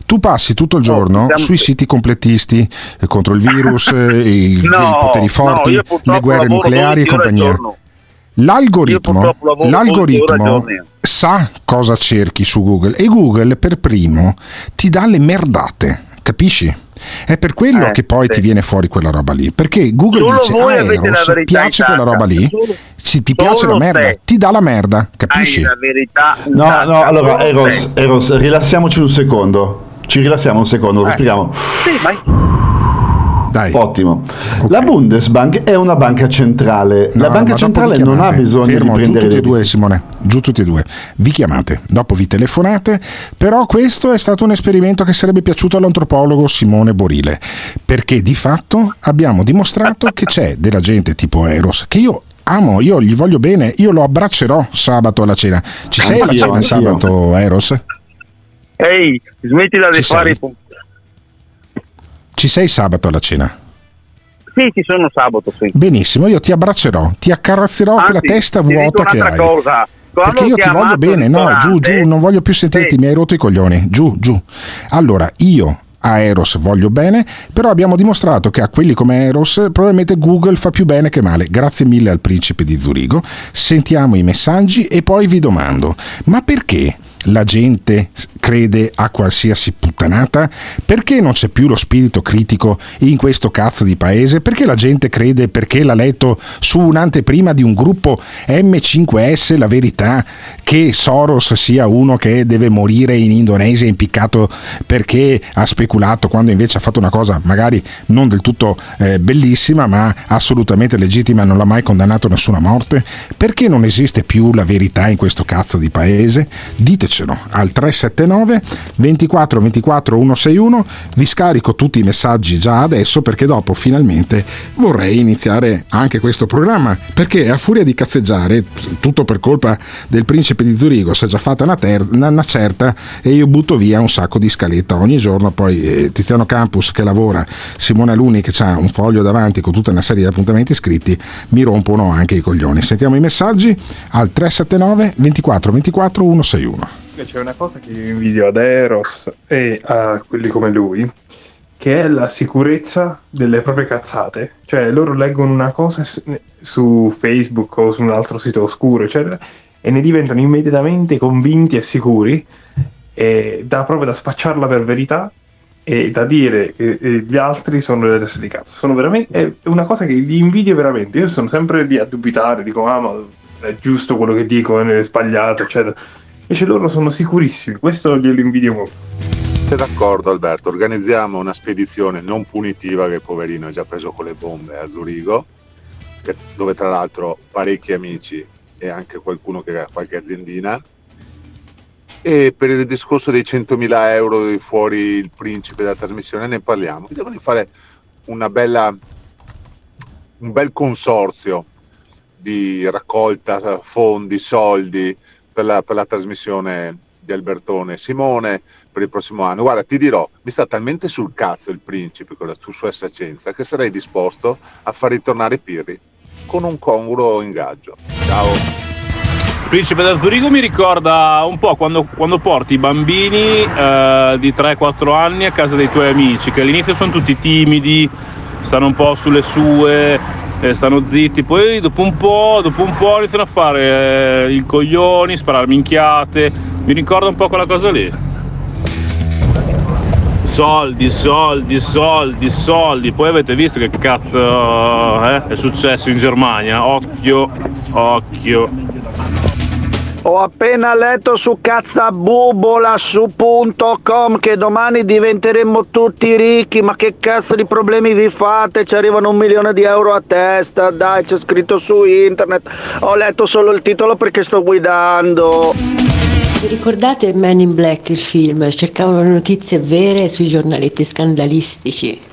Speaker 8: Tu passi tutto il giorno
Speaker 20: diciamo
Speaker 8: sui siti completisti eh, contro il virus, eh, i,
Speaker 20: No,
Speaker 8: i poteri
Speaker 20: no,
Speaker 8: forti,
Speaker 20: io
Speaker 8: le guerre nucleari e
Speaker 20: 12 ore al
Speaker 8: compagnia. L'algoritmo,
Speaker 20: Io purtroppo lavoro 12 ore al
Speaker 8: l'algoritmo sa cosa cerchi su Google e Google per primo ti dà le merdate, capisci? È per quello
Speaker 20: Eh,
Speaker 8: che poi
Speaker 20: sì.
Speaker 8: ti viene fuori quella roba lì. Perché Google
Speaker 20: Solo
Speaker 8: dice: Ah,
Speaker 20: la verità
Speaker 8: piace quella roba lì? Sì, ti piace la merda,
Speaker 20: te.
Speaker 8: ti dà la merda,
Speaker 20: Hai
Speaker 8: capisci?
Speaker 20: la verità
Speaker 10: No,
Speaker 20: tasca,
Speaker 10: no, allora Eros. Eros, rilassiamoci un secondo. Ci rilassiamo un secondo,
Speaker 20: Eh.
Speaker 10: respiriamo.
Speaker 20: Sì, ma
Speaker 8: Dai.
Speaker 10: Ottimo. La Bundesbank è una banca centrale.
Speaker 8: No,
Speaker 10: la banca centrale non ha bisogno
Speaker 8: Fermo,
Speaker 10: di
Speaker 8: giù
Speaker 10: prendere
Speaker 8: tutti e due, Simone, giù tutti e due. Vi chiamate, dopo vi telefonate, però questo è stato un esperimento che sarebbe piaciuto all'antropologo Simone Borile, perché di fatto abbiamo dimostrato che c'è della gente tipo Eros, che io amo, io gli voglio bene, io lo abbraccerò sabato alla cena. Ci sei alla cena sabato, Eros?
Speaker 20: Ehi, smettila di
Speaker 8: Ci
Speaker 20: fare i pu-
Speaker 8: Ci sei sabato alla cena?
Speaker 20: Sì, ci sono sabato, sì.
Speaker 8: Benissimo, io ti abbraccerò, ti accarezzerò
Speaker 20: Anzi,
Speaker 8: quella testa vuota che hai.
Speaker 20: cosa. Quando
Speaker 8: Perché io ti voglio bene, no, giù, giù, non voglio più sentirti,
Speaker 20: Sì.
Speaker 8: mi hai rotto i coglioni, giù, giù. Allora, io a Eros voglio bene, però abbiamo dimostrato che a quelli come Eros probabilmente Google fa più bene che male. Grazie mille al principe di Zurigo, sentiamo i messaggi e poi vi domando, ma perché la gente crede a qualsiasi puttanata? Perché non c'è più lo spirito critico in questo cazzo di paese? Perché la gente crede perché l'ha letto su un'anteprima di un gruppo M5S la verità che Soros sia uno che deve morire in Indonesia impiccato perché ha speculato quando invece ha fatto una cosa magari non del tutto eh, bellissima ma assolutamente legittima non l'ha mai condannato a nessuna morte? Perché non esiste più la verità in questo cazzo di paese? Ditecelo al 379 24 24 161 vi scarico tutti i messaggi già adesso perché dopo finalmente vorrei iniziare anche questo programma perché a furia di cazzeggiare tutto per colpa del principe di Zurigo si è già fatta una, ter- una- certa e io butto via un sacco di scaletta ogni giorno. Poi eh, Tiziano Campus che lavora Simone Aluni che ha un foglio davanti con tutta una serie di appuntamenti scritti mi rompono anche i coglioni. Sentiamo i messaggi al 379 24 24 161
Speaker 21: C'è una cosa che io invidio ad Eros e a quelli come lui, che è la sicurezza delle proprie cazzate. Cioè, loro leggono una cosa su Facebook o su un altro sito oscuro, cioè,
Speaker 22: e ne diventano immediatamente convinti e sicuri, e da proprio da spacciarla per verità e da dire che eh, gli altri sono delle teste di cazzo. Sono veramente, è una cosa che li invidio veramente. Io sono sempre lì a dubitare, dico, ah, ma è giusto quello che dico, è sbagliato, eccetera. Invece loro sono sicurissimi, questo glielo invidio molto.
Speaker 23: Sei d'accordo Alberto? Organizziamo una spedizione non punitiva che poverino ha già preso con le bombe a Zurigo, dove tra l'altro parecchi amici e anche qualcuno che ha qualche aziendina. E per il discorso dei 100.000 euro fuori il principe della trasmissione ne parliamo. Di fare una bella, un bel consorzio di raccolta fondi, soldi per la, per la trasmissione di Albertone Simone per il prossimo anno. Guarda, ti dirò, mi sta talmente sul cazzo il principe con la su- sua saccenza che sarei disposto a far ritornare Pirri con un congruo ingaggio. Ciao.
Speaker 15: Il principe da Zurigo mi ricorda un po' quando, quando porti i bambini eh, di 3-4 anni a casa dei tuoi amici, che all'inizio sono tutti timidi, stanno un po' sulle sue, eh, stanno zitti, poi dopo un po', dopo un po' iniziano a fare eh, il coglioni, sparare minchiate. Mi ricorda un po' quella cosa lì. Soldi, soldi, soldi, soldi. Poi avete visto che cazzo eh, è successo in Germania? Occhio, occhio.
Speaker 24: Ho appena letto su cazzabubola.com che domani diventeremo tutti ricchi, ma che cazzo di problemi vi fate? Ci arrivano un milione di euro a testa, dai, c'è scritto su internet. Ho letto solo il titolo perché sto guidando.
Speaker 16: Vi ricordate Men in Black il film? Cercavano notizie vere sui giornaletti scandalistici.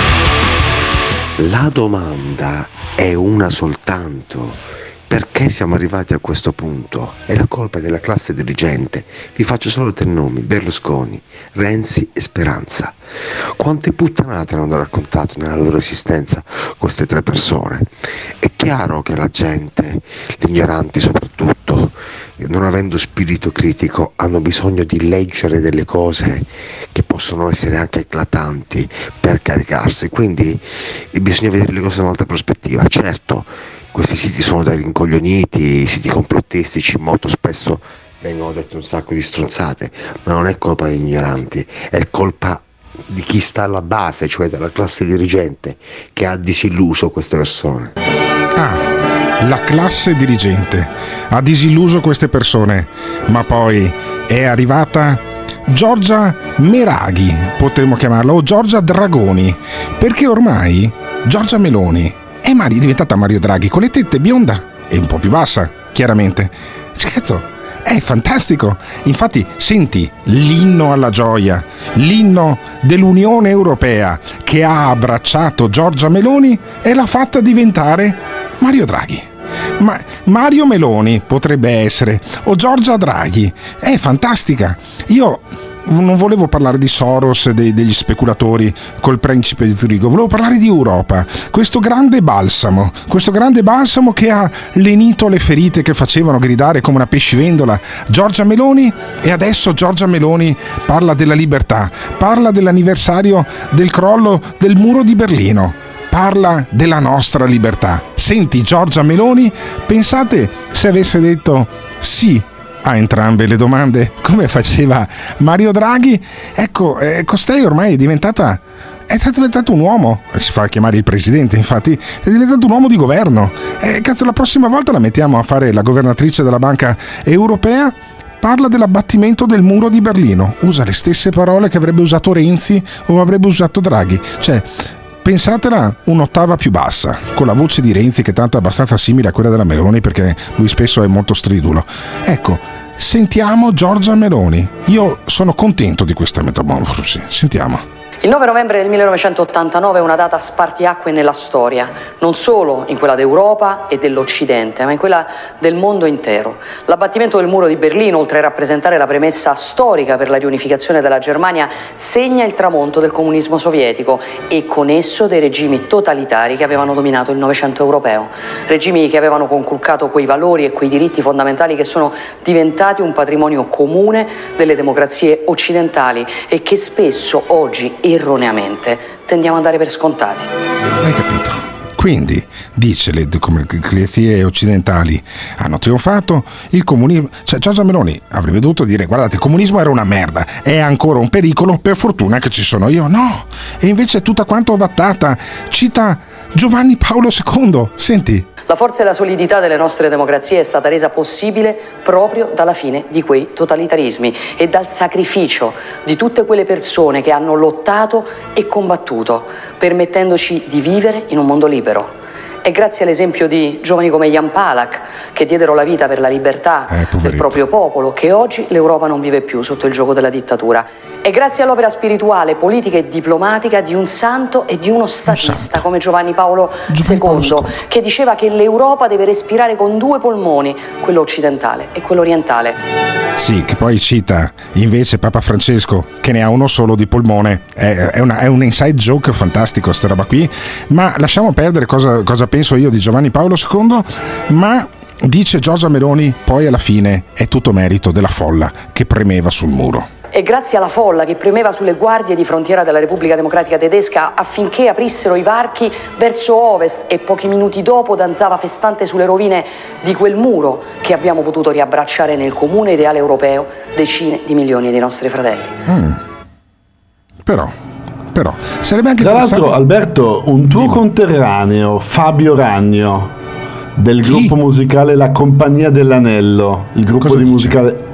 Speaker 25: La domanda è una soltanto. Perché siamo arrivati a questo punto? È la colpa della classe dirigente. Vi faccio solo tre nomi: Berlusconi, Renzi e Speranza. Quante puttanate hanno raccontato nella loro esistenza queste tre persone? È chiaro che la gente, gli ignoranti soprattutto, non avendo spirito critico, hanno bisogno di leggere delle cose che possono essere anche eclatanti per caricarsi. Quindi bisogna vedere le cose da un'altra prospettiva. Certo, questi siti sono da rincoglioniti, i siti complottistici molto spesso vengono dette un sacco di stronzate, ma non è colpa degli ignoranti, è colpa di chi sta alla base, cioè della classe dirigente, che ha disilluso queste persone.
Speaker 8: Ah, la classe dirigente ha disilluso queste persone, ma poi è arrivata Giorgia Meraghi, potremmo chiamarla, o Giorgia Dragoni, perché ormai Giorgia Meloni è Mari- diventata Mario Draghi con le tette bionda e un po' più bassa, chiaramente. Scherzo, è fantastico. Infatti, senti l'inno alla gioia, l'inno dell'Unione Europea che ha abbracciato Giorgia Meloni e l'ha fatta diventare Mario Draghi. Ma Mario Meloni potrebbe essere, o Giorgia Draghi, è fantastica. Io non volevo parlare di Soros dei, degli speculatori col principe di Zurigo, volevo parlare di Europa, questo grande balsamo, questo grande balsamo che ha lenito le ferite che facevano gridare come una pescivendola Giorgia Meloni e adesso Giorgia Meloni parla della libertà, parla dell'anniversario del crollo del muro di Berlino, parla della nostra libertà. Senti Giorgia Meloni, pensate se avesse detto sì a entrambe le domande, come faceva Mario Draghi. Ecco, eh, costei ormai è diventata è diventato un uomo, si fa chiamare il presidente infatti, è diventato un uomo di governo. E eh, cazzo, la prossima volta la mettiamo a fare la governatrice della Banca Europea parla dell'abbattimento del muro di Berlino, usa le stesse parole che avrebbe usato Renzi o avrebbe usato Draghi. Cioè, Pensatela un'ottava più bassa, con la voce di Renzi che tanto è abbastanza simile a quella della Meloni perché lui spesso è molto stridulo. Ecco, sentiamo Giorgia Meloni. Io sono contento di questa metamorfosi. Sentiamo.
Speaker 26: Il 9 novembre del 1989 è una data spartiacque nella storia, non solo in quella d'Europa e dell'Occidente, ma in quella del mondo intero. L'abbattimento del muro di Berlino, oltre a rappresentare la premessa storica per la riunificazione della Germania, segna il tramonto del comunismo sovietico e con esso dei regimi totalitari che avevano dominato il Novecento europeo. Regimi che avevano conculcato quei valori e quei diritti fondamentali che sono diventati un patrimonio comune delle democrazie occidentali e che spesso oggi erroneamente tendiamo a dare per scontati.
Speaker 8: Hai capito? Quindi, dice, le democrazie occidentali hanno trionfato, il comunismo... Cioè, Giorgia Meloni avrebbe dovuto dire, guardate, il comunismo era una merda, è ancora un pericolo, per fortuna che ci sono io. No! E invece è tutta quanto ovattata. Cita Giovanni Paolo II. Senti,
Speaker 26: la forza e la solidità delle nostre democrazie è stata resa possibile proprio dalla fine di quei totalitarismi e dal sacrificio di tutte quelle persone che hanno lottato e combattuto, permettendoci di vivere in un mondo libero. È grazie all'esempio di giovani come Jan Palak, che diedero la vita per la libertà eh, del proprio popolo, che oggi l'Europa non vive più sotto il gioco della dittatura. È grazie all'opera spirituale, politica e diplomatica di un santo e di uno statista come Giovanni Paolo II, che diceva che l'Europa deve respirare con due polmoni, quello occidentale e quello orientale.
Speaker 8: Sì, che poi cita invece Papa Francesco, che ne ha uno solo di polmone. È, è, una, è un inside joke fantastico, sta roba qui. Ma lasciamo perdere cosa, cosa penso io di Giovanni Paolo II, ma dice Giorgia Meloni, poi alla fine è tutto merito della folla che premeva sul muro.
Speaker 26: E grazie alla folla che premeva sulle guardie di frontiera della Repubblica Democratica Tedesca affinché aprissero i varchi verso ovest e pochi minuti dopo danzava festante sulle rovine di quel muro che abbiamo potuto riabbracciare nel comune ideale europeo decine di milioni dei nostri fratelli.
Speaker 8: Mm. Però però sarebbe anche
Speaker 10: Tra l'altro, Alberto, un tuo Dimo. conterraneo, Fabio Ragno, del Chi? gruppo musicale La Compagnia dell'Anello, il gruppo Cosa di dice? musicale.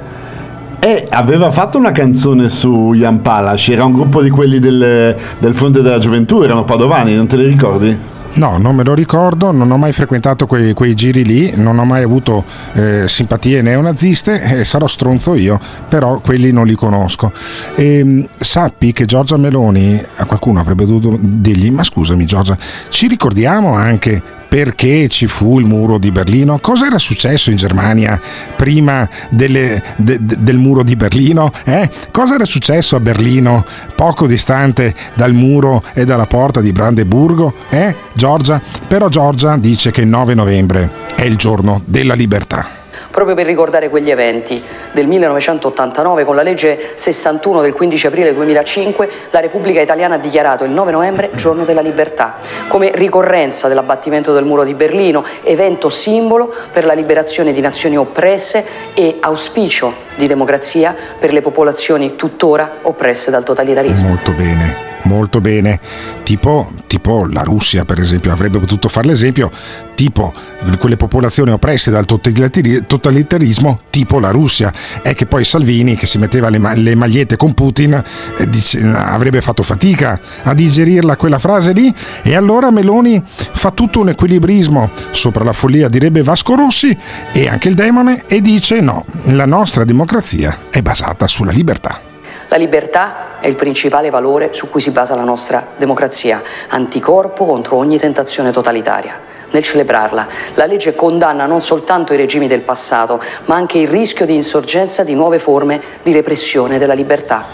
Speaker 10: E aveva fatto una canzone su Jan Palace, era un gruppo di quelli del, del Fronte della Gioventù, erano padovani, non te li ricordi?
Speaker 8: No, non me lo ricordo, non ho mai frequentato quei, quei giri lì, non ho mai avuto eh, simpatie neonaziste, eh, sarò stronzo io, però quelli non li conosco. E, ehm, sappi che Giorgia Meloni, a qualcuno avrebbe dovuto dirgli, ma scusami Giorgia, ci ricordiamo anche perché ci fu il muro di Berlino? Cosa era successo in Germania prima delle, de, de, del muro di Berlino? Eh? Cosa era successo a Berlino poco distante dal muro e dalla porta di Brandeburgo? Eh, Giorgia? Però Giorgia dice che il 9 novembre è il giorno della libertà
Speaker 26: proprio per ricordare quegli eventi. Del 1989, con la legge 61 del 15 aprile 2005, la Repubblica Italiana ha dichiarato il 9 novembre giorno della libertà, come ricorrenza dell'abbattimento del muro di Berlino, evento simbolo per la liberazione di nazioni oppresse e auspicio di democrazia per le popolazioni tuttora oppresse dal totalitarismo.
Speaker 8: Molto bene molto bene, tipo, tipo, la Russia per esempio, avrebbe potuto fare l'esempio, tipo quelle popolazioni oppresse dal totalitarismo, tipo la Russia. È che poi Salvini, che si metteva le, le magliette con Putin, eh, dice, avrebbe fatto fatica a digerirla quella frase lì e allora Meloni fa tutto un equilibrismo sopra la follia, direbbe Vasco Rossi, e anche il demone, e dice no, la nostra democrazia è basata sulla libertà.
Speaker 26: La libertà è il principale valore su cui si basa la nostra democrazia, anticorpo contro ogni tentazione totalitaria. nel celebrarla. La legge condanna non soltanto i regimi del passato, ma anche il rischio di insorgenza di nuove forme di repressione della libertà.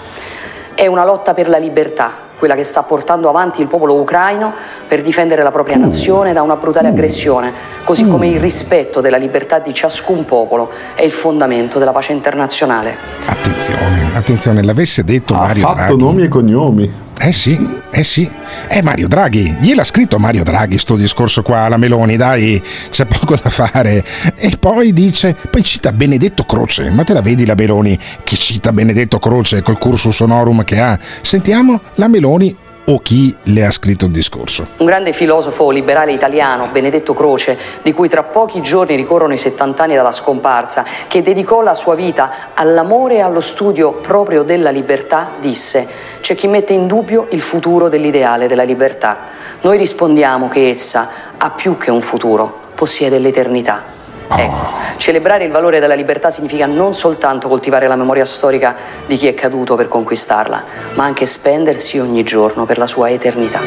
Speaker 26: È una lotta per la libertà, quella che sta portando avanti il popolo ucraino per difendere la propria nazione da una brutale aggressione, così come il rispetto della libertà di ciascun popolo è il fondamento della pace internazionale.
Speaker 8: Attenzione, attenzione, l'avesse detto
Speaker 10: Ha
Speaker 8: Mario
Speaker 10: fatto
Speaker 8: Draghi.
Speaker 10: nomi e cognomi.
Speaker 8: Eh sì, eh sì. È Mario Draghi. Gliel'ha scritto Mario Draghi sto discorso qua alla Meloni, dai, c'è poco da fare. E poi dice, poi cita Benedetto Croce. Ma te la vedi la Meloni che cita Benedetto Croce col cursus honorum che ha? Sentiamo la Meloni o chi le ha scritto il discorso.
Speaker 26: Un grande filosofo liberale italiano, Benedetto Croce, di cui tra pochi giorni ricorrono i 70 anni dalla scomparsa, che dedicò la sua vita all'amore e allo studio proprio della libertà, disse: C'è chi mette in dubbio il futuro dell'ideale della libertà. Noi rispondiamo che essa ha più che un futuro, possiede l'eternità. Ecco, celebrare il valore della libertà significa non soltanto coltivare la memoria storica di chi è caduto per conquistarla, ma anche spendersi ogni giorno per la sua eternità.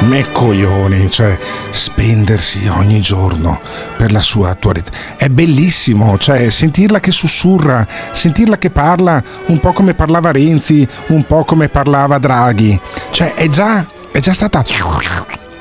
Speaker 8: Me coglioni, cioè spendersi ogni giorno per la sua attualità. È bellissimo, cioè sentirla che sussurra, sentirla che parla un po' come parlava Renzi, un po' come parlava Draghi. Cioè è già, è già stata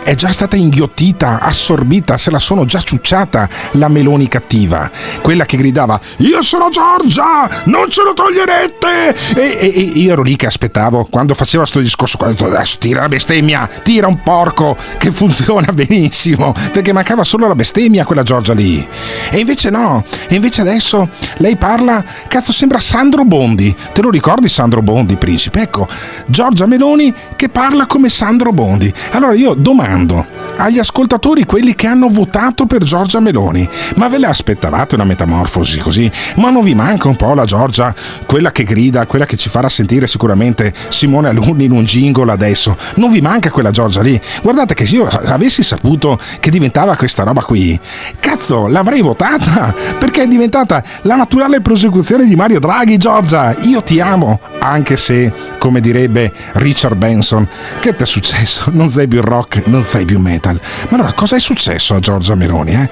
Speaker 8: è già stata inghiottita, assorbita, se la sono già ciucciata la Meloni cattiva, quella che gridava io sono Giorgia, non ce lo toglierete! E, e- e io ero lì che aspettavo quando faceva sto discorso, qua, ho detto, adesso tira la bestemmia, tira un porco che funziona benissimo, perché mancava solo la bestemmia quella Giorgia lì. E invece no, e invece adesso lei parla, cazzo sembra Sandro Bondi, te lo ricordi Sandro Bondi, principe? Ecco, Giorgia Meloni che parla come Sandro Bondi. Allora io domando agli ascoltatori, quelli che hanno votato per Giorgia Meloni, ma ve le aspettavate una metamorfosi così? Ma non vi manca un po' la Giorgia, quella che grida, quella che ci farà sentire sicuramente Simone Alunni in un jingle adesso? Non vi manca quella Giorgia lì? Guardate che se io avessi saputo che diventava questa roba qui, cazzo, l'avrei votata, perché è diventata la naturale prosecuzione di Mario Draghi, Giorgia. Io ti amo, anche se, come direbbe Richard Benson, che ti è successo? Non sei più rock, non sei più metal. Ma allora cosa è successo a Giorgia Meloni? Eh?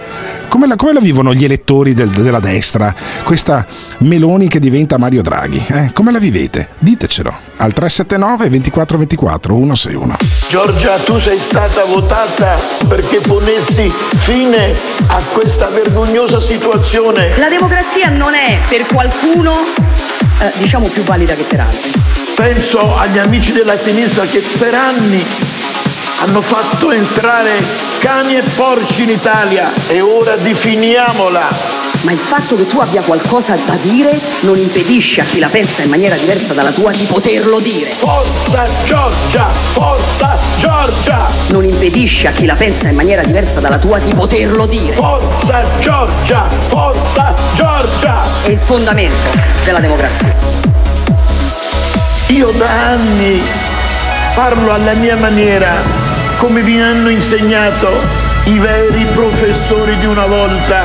Speaker 8: Come, la, come la vivono gli elettori del- della destra? Questa Meloni che diventa Mario Draghi? Eh? Come la vivete? Ditecelo al 379 2424 161.
Speaker 27: Giorgia, tu sei stata votata perché ponessi fine a questa vergognosa situazione.
Speaker 26: La democrazia non è per qualcuno, eh, diciamo, più valida che per altri.
Speaker 27: Penso agli amici della sinistra che per anni hanno fatto entrare cani e porci in Italia e ora definiamola.
Speaker 26: Ma il fatto che tu abbia qualcosa da dire non impedisce a chi la pensa in maniera diversa dalla tua di poterlo dire.
Speaker 27: Forza Giorgia! Forza Giorgia!
Speaker 26: Non impedisce a chi la pensa in maniera diversa dalla tua di poterlo dire.
Speaker 27: Forza Giorgia! Forza Giorgia!
Speaker 26: È il fondamento della democrazia.
Speaker 27: Io da anni parlo alla mia maniera, come mi hanno insegnato i veri professori di una volta,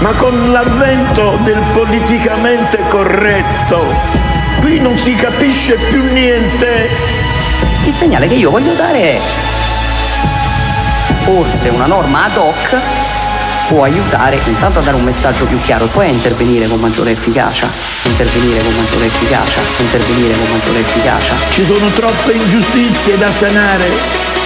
Speaker 27: ma con l'avvento del politicamente corretto, qui non si capisce più niente.
Speaker 26: Il segnale che io voglio dare è forse una norma ad hoc può aiutare intanto a dare un messaggio più chiaro poi a intervenire con maggiore efficacia, intervenire con maggiore efficacia, intervenire con maggiore efficacia,
Speaker 27: Ci sono troppe ingiustizie da sanare,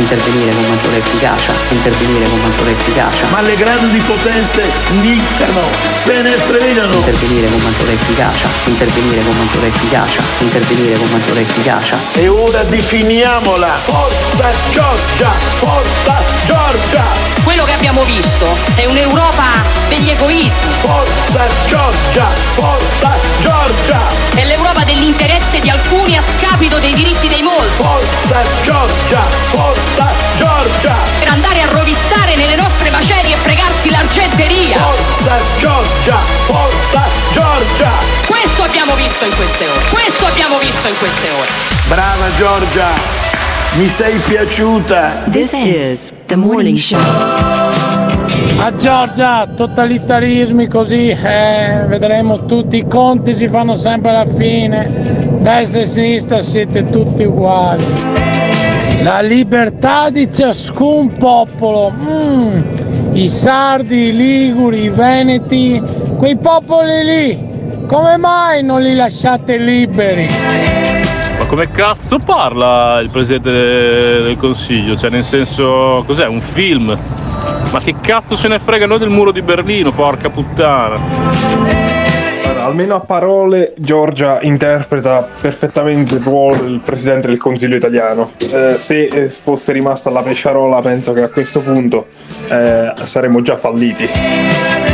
Speaker 26: intervenire con maggiore efficacia, intervenire con maggiore efficacia,
Speaker 27: ma le grandi potenze diccano, se ne fregano.
Speaker 26: intervenire con maggiore efficacia, intervenire con maggiore efficacia, intervenire con maggiore efficacia.
Speaker 27: E ora definiamola. Forza Giorgia! Forza Giorgia!
Speaker 28: Quello che abbiamo visto è un'Europa degli egoismi.
Speaker 27: Forza Giorgia! Forza Giorgia!
Speaker 28: È l'Europa dell'interesse di alcuni a scapito dei diritti dei molti.
Speaker 27: Forza Giorgia! Forza Giorgia!
Speaker 28: Per andare a rovistare nelle nostre macerie e fregarsi l'argenteria.
Speaker 27: Forza Giorgia! Forza Giorgia!
Speaker 28: Questo abbiamo visto in queste ore. Questo abbiamo visto in queste ore.
Speaker 27: Brava Giorgia! Mi sei piaciuta!
Speaker 3: This is the morning show.
Speaker 5: A Giorgia, totalitarismi così, eh, vedremo tutti i conti si fanno sempre alla fine. Destra e sinistra siete tutti uguali. La libertà di ciascun popolo. Mm, I sardi, i liguri, i veneti, quei popoli lì. Come mai non li lasciate liberi?
Speaker 15: Ma come cazzo parla il presidente del consiglio? Cioè, nel senso, cos'è? Un film? Ma che cazzo se ne frega noi del muro di Berlino, porca puttana?
Speaker 22: Almeno a parole Giorgia interpreta perfettamente il ruolo del presidente del Consiglio italiano. Eh, se eh, fosse rimasta la pesciarola, penso che a questo punto eh, saremmo già falliti.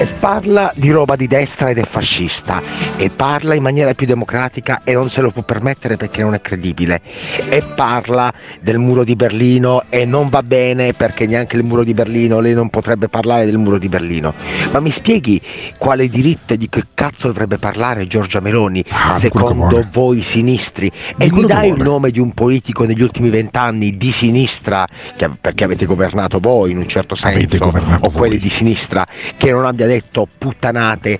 Speaker 29: E parla di roba di destra ed è fascista. E parla in maniera più democratica e non se lo può permettere perché non è credibile. E parla del muro di Berlino e non va bene perché neanche il muro di Berlino lei non potrebbe parlare del muro di Berlino. Ma mi spieghi quale diritto e di che cazzo dovrebbe parlare Giorgia Meloni secondo voi sinistri? E mi dai il nome di un politico negli ultimi vent'anni di sinistra che- perché avete governato voi in un certo senso o quelli di sinistra che non abbia detto puttanate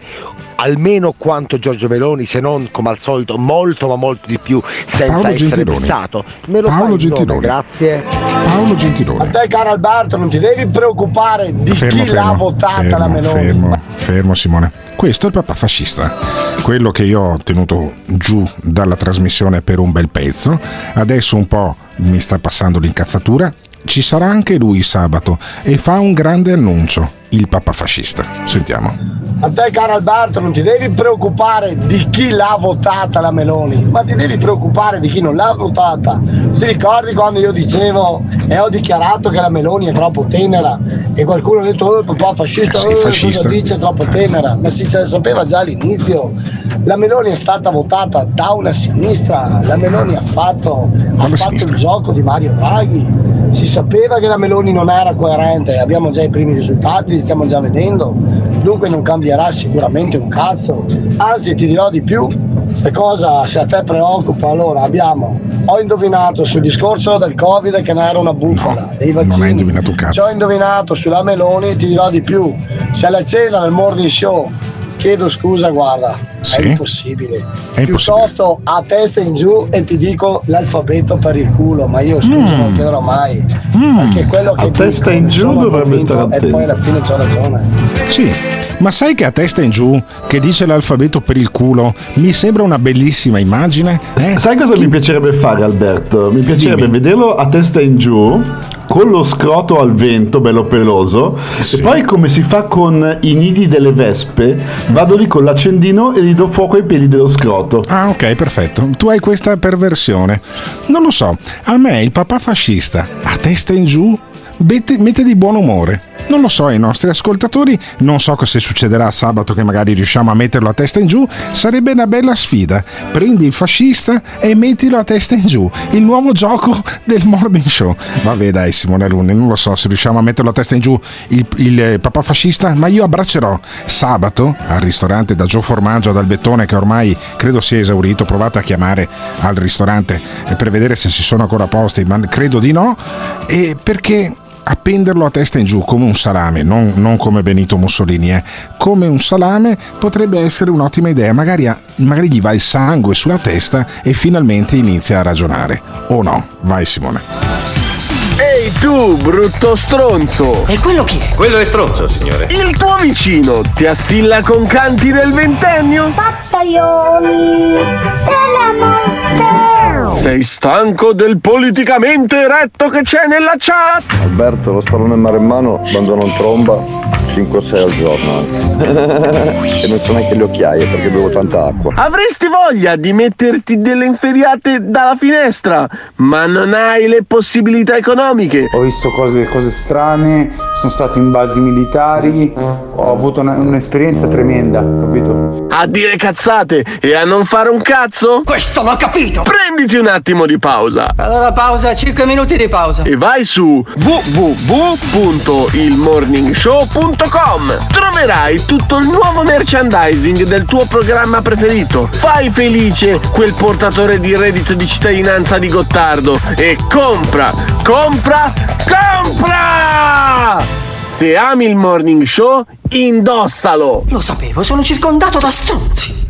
Speaker 29: almeno quanto Giorgio Meloni se non come al solito molto ma molto di più senza
Speaker 8: Paolo
Speaker 29: essere
Speaker 8: Gentiloni.
Speaker 29: pensato me lo
Speaker 8: Paolo
Speaker 29: il nome,
Speaker 8: Gentiloni.
Speaker 29: grazie
Speaker 8: Paolo Gentiloni.
Speaker 30: A te caro Alberto non ti devi preoccupare di
Speaker 8: Fermo,
Speaker 30: chi l'ha
Speaker 8: fermo,
Speaker 30: votata la
Speaker 8: fermo,
Speaker 30: Meloni.
Speaker 8: fermo, fermo Simone. Questo è il papà fascista, quello che io ho tenuto giù dalla trasmissione per un bel pezzo, adesso un po' mi sta passando l'incazzatura, ci sarà anche lui sabato e fa un grande annuncio, il papà fascista. Sentiamo.
Speaker 30: A te caro Alberto non ti devi preoccupare di chi l'ha votata la Meloni, ma ti devi preoccupare di chi non l'ha votata. Ti ricordi quando io dicevo e ho dichiarato che la Meloni è troppo tenera e qualcuno ha detto oh il papà fascista,
Speaker 8: Eh sì,
Speaker 30: oh,
Speaker 8: fascista.
Speaker 30: dice è troppo tenera, ma si cioè, sapeva già all'inizio. La Meloni è stata votata da una sinistra, la Meloni ha fatto, ha fatto il gioco di Mario Draghi. Si sapeva che la Meloni non era coerente, abbiamo già i primi risultati, li stiamo già vedendo, dunque non cambierà sicuramente un cazzo. Anzi ti dirò di più, se cosa se a te preoccupa allora abbiamo, ho indovinato sul discorso del Covid che ne era una bufala, dei vaccini,
Speaker 8: non hai indovinato un cazzo.
Speaker 30: ci ho indovinato sulla Meloni, ti dirò di più, se alla cena del morning show chiedo scusa guarda,
Speaker 8: Sì?
Speaker 30: è impossibile.
Speaker 8: È impossibile.
Speaker 30: Piuttosto a testa in giù e ti dico l'alfabeto per il culo, ma io scusa non chiederò mai. Perché quello che
Speaker 10: A testa
Speaker 30: dico,
Speaker 10: in giù dovrebbe stare
Speaker 30: E
Speaker 10: attento.
Speaker 30: poi alla fine c'ho ragione.
Speaker 8: Sì, ma sai che a testa in giù, che dice l'alfabeto per il culo, mi sembra una bellissima immagine? Eh?
Speaker 10: Sai cosa mi piacerebbe fare Alberto? Mi piacerebbe vederlo a testa in giù con lo scroto al vento, bello peloso, e poi come si fa con i nidi delle vespe, vado lì con l'accendino e gli do fuoco ai piedi dello scroto.
Speaker 8: Ah, ok, perfetto. Tu hai questa perversione. Non lo so, a me il papà fascista, a testa in giù, mette di buon umore. Non lo so, ai nostri ascoltatori, non so cosa succederà sabato che magari riusciamo a metterlo a testa in giù, sarebbe una bella sfida. Prendi il fascista e mettilo a testa in giù, il nuovo gioco del morning show. Vabbè dai Simone Alunni, non lo so se riusciamo a metterlo a testa in giù il, il eh, papà fascista, ma io abbraccerò sabato al ristorante da Gio Formaggio ad Albettone che ormai credo sia esaurito, provate a chiamare al ristorante eh, per vedere se ci sono ancora posti, ma credo di no, e perché appenderlo a testa in giù come un salame, non, non come Benito Mussolini, eh, come un salame potrebbe essere un'ottima idea, magari, a- magari gli va il sangue sulla testa e finalmente inizia a ragionare. O no? Vai Simone.
Speaker 31: Ehi tu, brutto stronzo!
Speaker 32: E quello chi è?
Speaker 33: Quello è stronzo, signore.
Speaker 31: Il tuo vicino ti assilla con canti del ventennio?
Speaker 34: Pazzaioli della morte.
Speaker 31: Sei stanco del politicamente eretto che c'è nella chat?
Speaker 12: Alberto, lo stallone maremmano abbandona un tromba 5-6 al giorno e non c'ho neanche le occhiaie perché bevo tanta acqua.
Speaker 31: Avresti voglia di metterti delle inferiate dalla finestra, ma non hai le possibilità economiche.
Speaker 35: Ho visto cose, cose strane, sono stato in basi militari, ho avuto una- un'esperienza tremenda, capito?
Speaker 31: A dire cazzate e a non fare un cazzo?
Speaker 32: Questo l'ho capito!
Speaker 31: Prenditi un attimo di pausa.
Speaker 32: Allora pausa, 5 minuti di pausa.
Speaker 31: e vai su www.ilmorningshow.com troverai tutto il nuovo merchandising del tuo programma preferito. Fai felice quel portatore di reddito di cittadinanza di Gottardo e compra compra compra! Se ami il morning show indossalo!
Speaker 32: Lo sapevo, sono circondato da stronzi.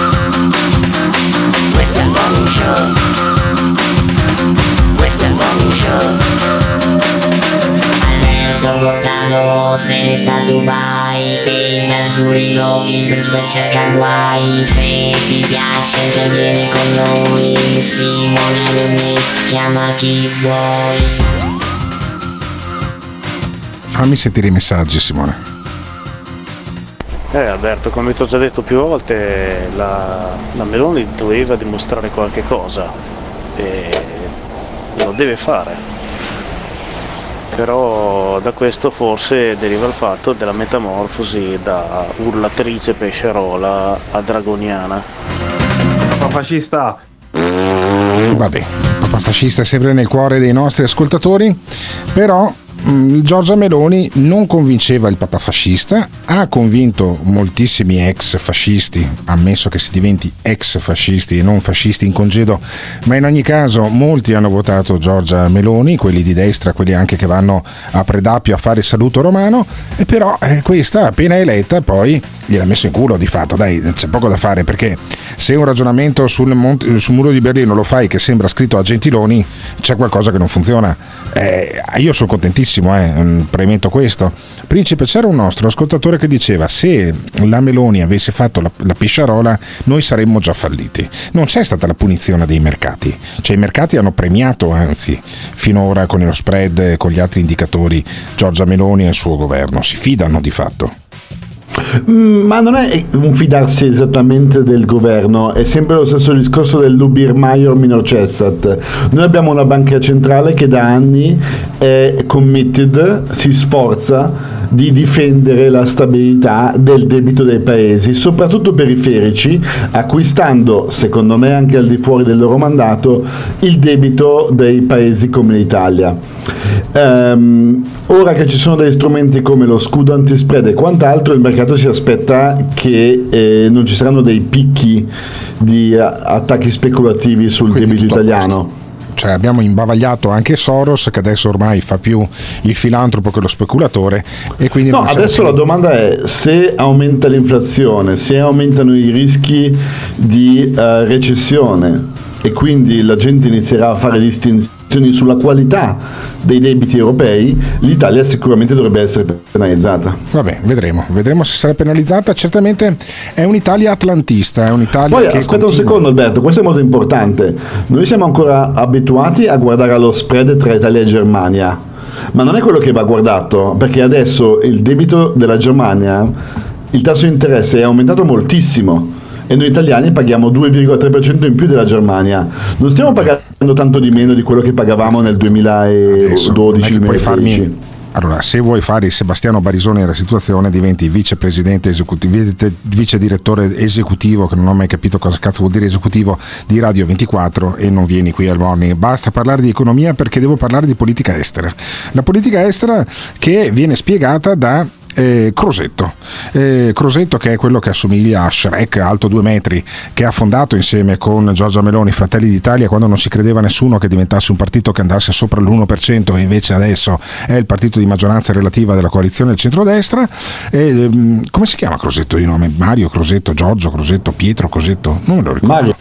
Speaker 28: Cortado se ne sta a Dubai Penna a Zurigo, il Brisbane cerca guai Se ti piace te vieni con noi Simone Alunni, chiama chi vuoi
Speaker 8: Fammi sentire i messaggi, Simone.
Speaker 36: Eh Alberto, come ti ho già detto più volte, la, la Meloni doveva dimostrare qualche cosa e lo deve fare. Però da questo forse deriva il fatto della metamorfosi da urlatrice pescerola a dragoniana.
Speaker 21: Papà fascista!
Speaker 8: Vabbè, papà fascista è sempre nel cuore dei nostri ascoltatori, però Giorgia Meloni non convinceva il papà fascista, ha convinto moltissimi ex fascisti, ammesso che si diventi ex fascisti e non fascisti in congedo, ma in ogni caso molti hanno votato Giorgia Meloni, quelli di destra, quelli anche che vanno a Predappio a fare saluto romano, e però eh, questa appena eletta poi gliel'ha messo in culo di fatto, dai, c'è poco da fare perché se un ragionamento sul, monte- sul muro di Berlino lo fai che sembra scritto a Gentiloni, c'è qualcosa che non funziona. Eh, io sono contentissimo, eh, mm, premetto questo. Principe, c'era un nostro ascoltatore che diceva se la Meloni avesse fatto la, la pisciarola noi saremmo già falliti. Non c'è stata la punizione dei mercati, cioè i mercati hanno premiato anzi finora con lo spread con gli altri indicatori Giorgia Meloni e il suo governo, si fidano di fatto.
Speaker 10: Mm, Ma non è un fidarsi esattamente del governo, è sempre lo stesso discorso dell'ubir maior minor cessat. Noi abbiamo una banca centrale che da anni è committed, si sforza di difendere la stabilità del debito dei paesi, soprattutto periferici, acquistando, secondo me anche al di fuori del loro mandato, il debito dei paesi come l'Italia. Ehm, ora che ci sono degli strumenti come lo scudo antispread e quant'altro, il mercato si aspetta che eh, non ci saranno dei picchi di a- attacchi speculativi sul debito italiano.
Speaker 8: Cioè abbiamo imbavagliato anche Soros che adesso ormai fa più il filantropo che lo speculatore e quindi
Speaker 10: No, adesso
Speaker 8: più-
Speaker 10: la domanda è se aumenta l'inflazione, se aumentano i rischi di eh, recessione e quindi la gente inizierà a fare distinzioni sulla qualità dei debiti europei, l'Italia sicuramente dovrebbe essere penalizzata.
Speaker 8: Vabbè, vedremo, vedremo se sarà penalizzata. Certamente è un'Italia atlantista, è un'Italia
Speaker 10: Poi
Speaker 8: che
Speaker 10: aspetta un
Speaker 8: continua-
Speaker 10: secondo Alberto, questo è molto importante. Noi siamo ancora abituati a guardare allo spread tra Italia e Germania, ma non è quello che va guardato, perché adesso il debito della Germania, il tasso di interesse è aumentato moltissimo e noi italiani paghiamo 2,3% in più della Germania. Non stiamo pagando tanto di meno di quello che pagavamo nel 2012
Speaker 8: puoi farmi allora, se vuoi fare il Sebastiano Barisoni della situazione, diventi vicepresidente esecutivo, vice- vice direttore esecutivo, che non ho mai capito cosa cazzo vuol dire esecutivo, di Radio 24 e non vieni qui al morning. Basta parlare di economia perché devo parlare di politica estera. La politica estera che viene spiegata da eh, Crosetto. Eh, Crosetto che è quello che assomiglia a Shrek, alto due metri, che ha fondato insieme con Giorgia Meloni Fratelli d'Italia quando non si credeva nessuno che diventasse un partito che andasse sopra l'1% e invece adesso è il partito di maggioranza relativa della coalizione del centrodestra. E, ehm, come si chiama Crosetto di nome? Mario Crosetto, Giorgio Crosetto, Pietro Crosetto? Non me lo ricordo.
Speaker 10: Mario.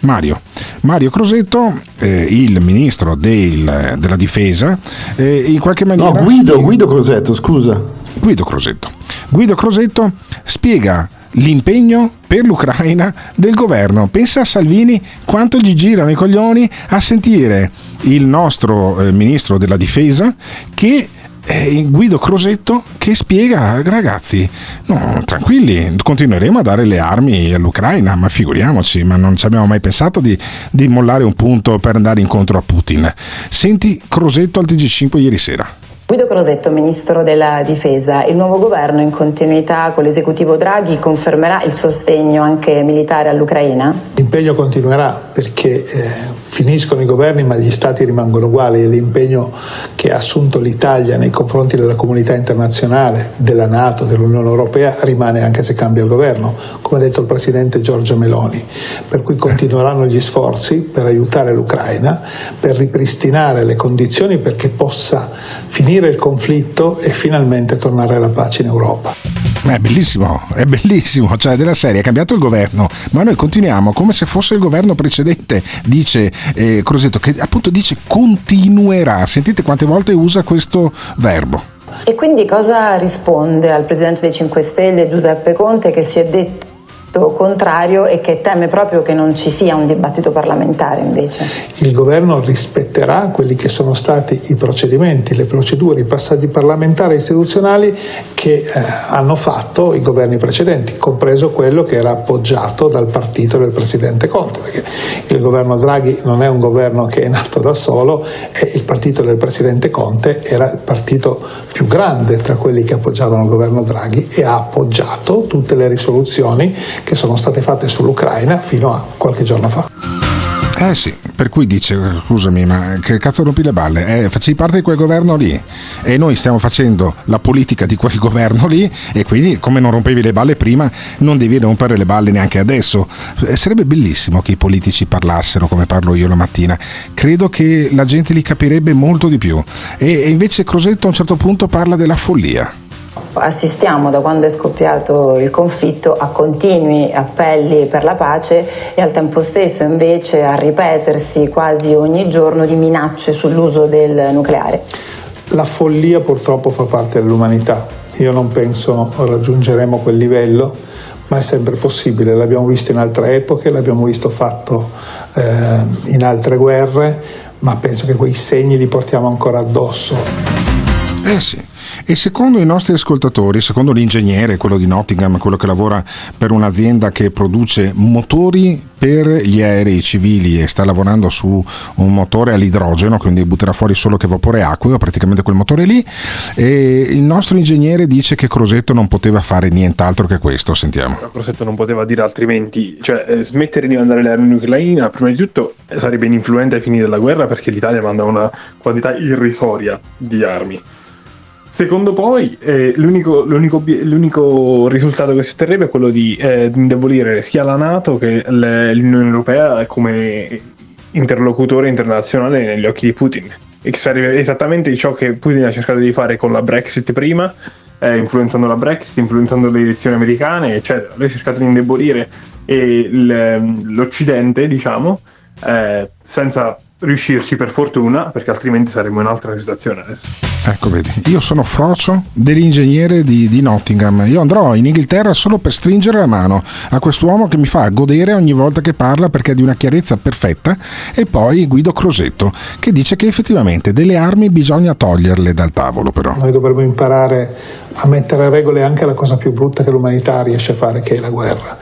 Speaker 8: Mario. Mario Crosetto, eh, il ministro del- della difesa, eh, in qualche maniera...
Speaker 10: No, Guido, Guido Crosetto, scusa.
Speaker 8: Guido Crosetto. Guido Crosetto spiega l'impegno per l'Ucraina del governo. Pensa a Salvini quanto gli girano i coglioni a sentire il nostro eh, ministro della difesa che eh, Guido Crosetto che spiega ragazzi no, tranquilli continueremo a dare le armi all'Ucraina ma figuriamoci ma non ci abbiamo mai pensato di, di mollare un punto per andare incontro a Putin senti Crosetto al TG5 ieri sera
Speaker 37: Guido Crosetto, Ministro della Difesa, il nuovo governo in continuità con l'esecutivo Draghi confermerà il sostegno anche militare all'Ucraina?
Speaker 38: L'impegno continuerà perché eh,
Speaker 39: finiscono i governi ma gli stati rimangono uguali e l'impegno che ha assunto l'Italia nei confronti della comunità internazionale, della Nato, dell'Unione Europea rimane anche se cambia il governo, come ha detto il Presidente Giorgio Meloni, per cui continueranno gli sforzi per aiutare l'Ucraina, per ripristinare le condizioni perché possa finire il conflitto e finalmente tornare alla pace in Europa.
Speaker 8: È bellissimo, è bellissimo, cioè della serie è cambiato il governo, ma noi continuiamo come se fosse il governo precedente, dice eh, Crosetto, che appunto dice continuerà. Sentite quante volte usa questo verbo.
Speaker 37: E quindi cosa risponde al Presidente dei 5 Stelle Giuseppe Conte che si è detto contrario e che teme proprio che non ci sia un dibattito parlamentare invece.
Speaker 39: Il governo rispetterà quelli che sono stati i procedimenti, le procedure, i passaggi parlamentari istituzionali che eh, hanno fatto i governi precedenti, compreso quello che era appoggiato dal partito del Presidente Conte, perché il governo Draghi non è un governo che è nato da solo e il partito del Presidente Conte era il partito più grande tra quelli che appoggiavano il governo Draghi e ha appoggiato tutte le risoluzioni che sono state fatte sull'Ucraina fino a qualche giorno fa.
Speaker 8: Eh sì, per cui dice, scusami, ma che cazzo rompi le balle? Eh, facevi parte di quel governo lì e noi stiamo facendo la politica di quel governo lì e quindi come non rompevi le balle prima non devi rompere le balle neanche adesso. Eh, sarebbe bellissimo che i politici parlassero come parlo io la mattina. Credo che la gente li capirebbe molto di più. E, e invece Crosetto a un certo punto parla della follia
Speaker 37: assistiamo da quando è scoppiato il conflitto a continui appelli per la pace e al tempo stesso invece a ripetersi quasi ogni giorno di minacce sull'uso del nucleare.
Speaker 39: La follia purtroppo fa parte dell'umanità. Io non penso raggiungeremo quel livello, ma è sempre possibile. L'abbiamo visto in altre epoche, l'abbiamo visto fatto eh, in altre guerre, ma penso che quei segni li portiamo ancora addosso.
Speaker 8: Eh sì. E secondo i nostri ascoltatori, secondo l'ingegnere, quello di Nottingham, quello che lavora per un'azienda che produce motori per gli aerei civili e sta lavorando su un motore all'idrogeno, quindi butterà fuori solo che vapore acqueo, praticamente quel motore lì, e il nostro ingegnere dice che Crosetto non poteva fare nient'altro che questo, sentiamo.
Speaker 21: Crosetto non poteva dire altrimenti, cioè eh, smettere di mandare le armi Ucraina, prima di tutto sarebbe ininfluente ai fini della guerra perché l'Italia manda una quantità irrisoria di armi. Secondo poi, eh, l'unico, l'unico, l'unico, risultato che si otterrebbe è quello di eh, indebolire sia la Nato che l'Unione Europea come interlocutore internazionale negli occhi di Putin. E che sarebbe esattamente ciò che Putin ha cercato di fare con la Brexit prima, eh, influenzando la Brexit, influenzando le elezioni americane, eccetera. Lui ha cercato di indebolire eh, l'Occidente, diciamo, eh, senza riuscirci per fortuna, perché altrimenti saremmo in un'altra situazione adesso.
Speaker 8: Ecco, vedi, io sono Frocio dell'ingegnere di, di, Nottingham. Io andrò in Inghilterra solo per stringere la mano a quest'uomo che mi fa godere ogni volta che parla perché è di una chiarezza perfetta. E poi Guido Crosetto, che dice che effettivamente delle armi bisogna toglierle dal tavolo, però.
Speaker 39: Noi dovremmo imparare a mettere regole anche alla cosa più brutta che l'umanità riesce a fare, che è la guerra,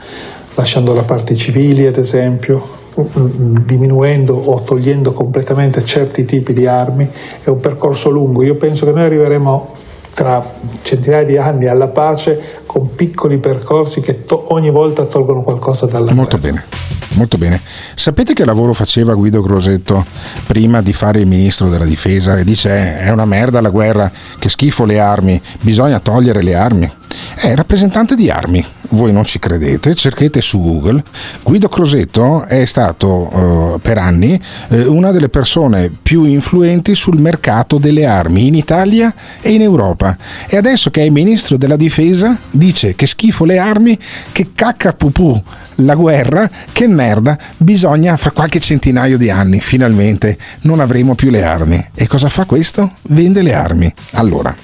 Speaker 39: lasciando da parte i civili, ad esempio, diminuendo o togliendo completamente certi tipi di armi, è un percorso lungo. Io penso che noi arriveremo tra centinaia di anni alla pace con piccoli percorsi che to- ogni volta tolgono qualcosa dalla
Speaker 8: Molto
Speaker 39: guerra.
Speaker 8: bene. Molto bene. Sapete che lavoro faceva Guido Grosetto prima di fare il ministro della difesa? E dice: eh, È una merda la guerra, che schifo le armi, bisogna togliere le armi. È rappresentante di armi. Voi non ci credete? Cerchete su Google. Guido Crosetto è stato uh, per anni uh, una delle persone più influenti sul mercato delle armi in Italia e in Europa. E adesso che è ministro della difesa dice che schifo le armi, che cacca pupù la guerra, che merda, bisogna fra qualche centinaio di anni finalmente non avremo più le armi. E cosa fa questo? Vende le armi. Allora,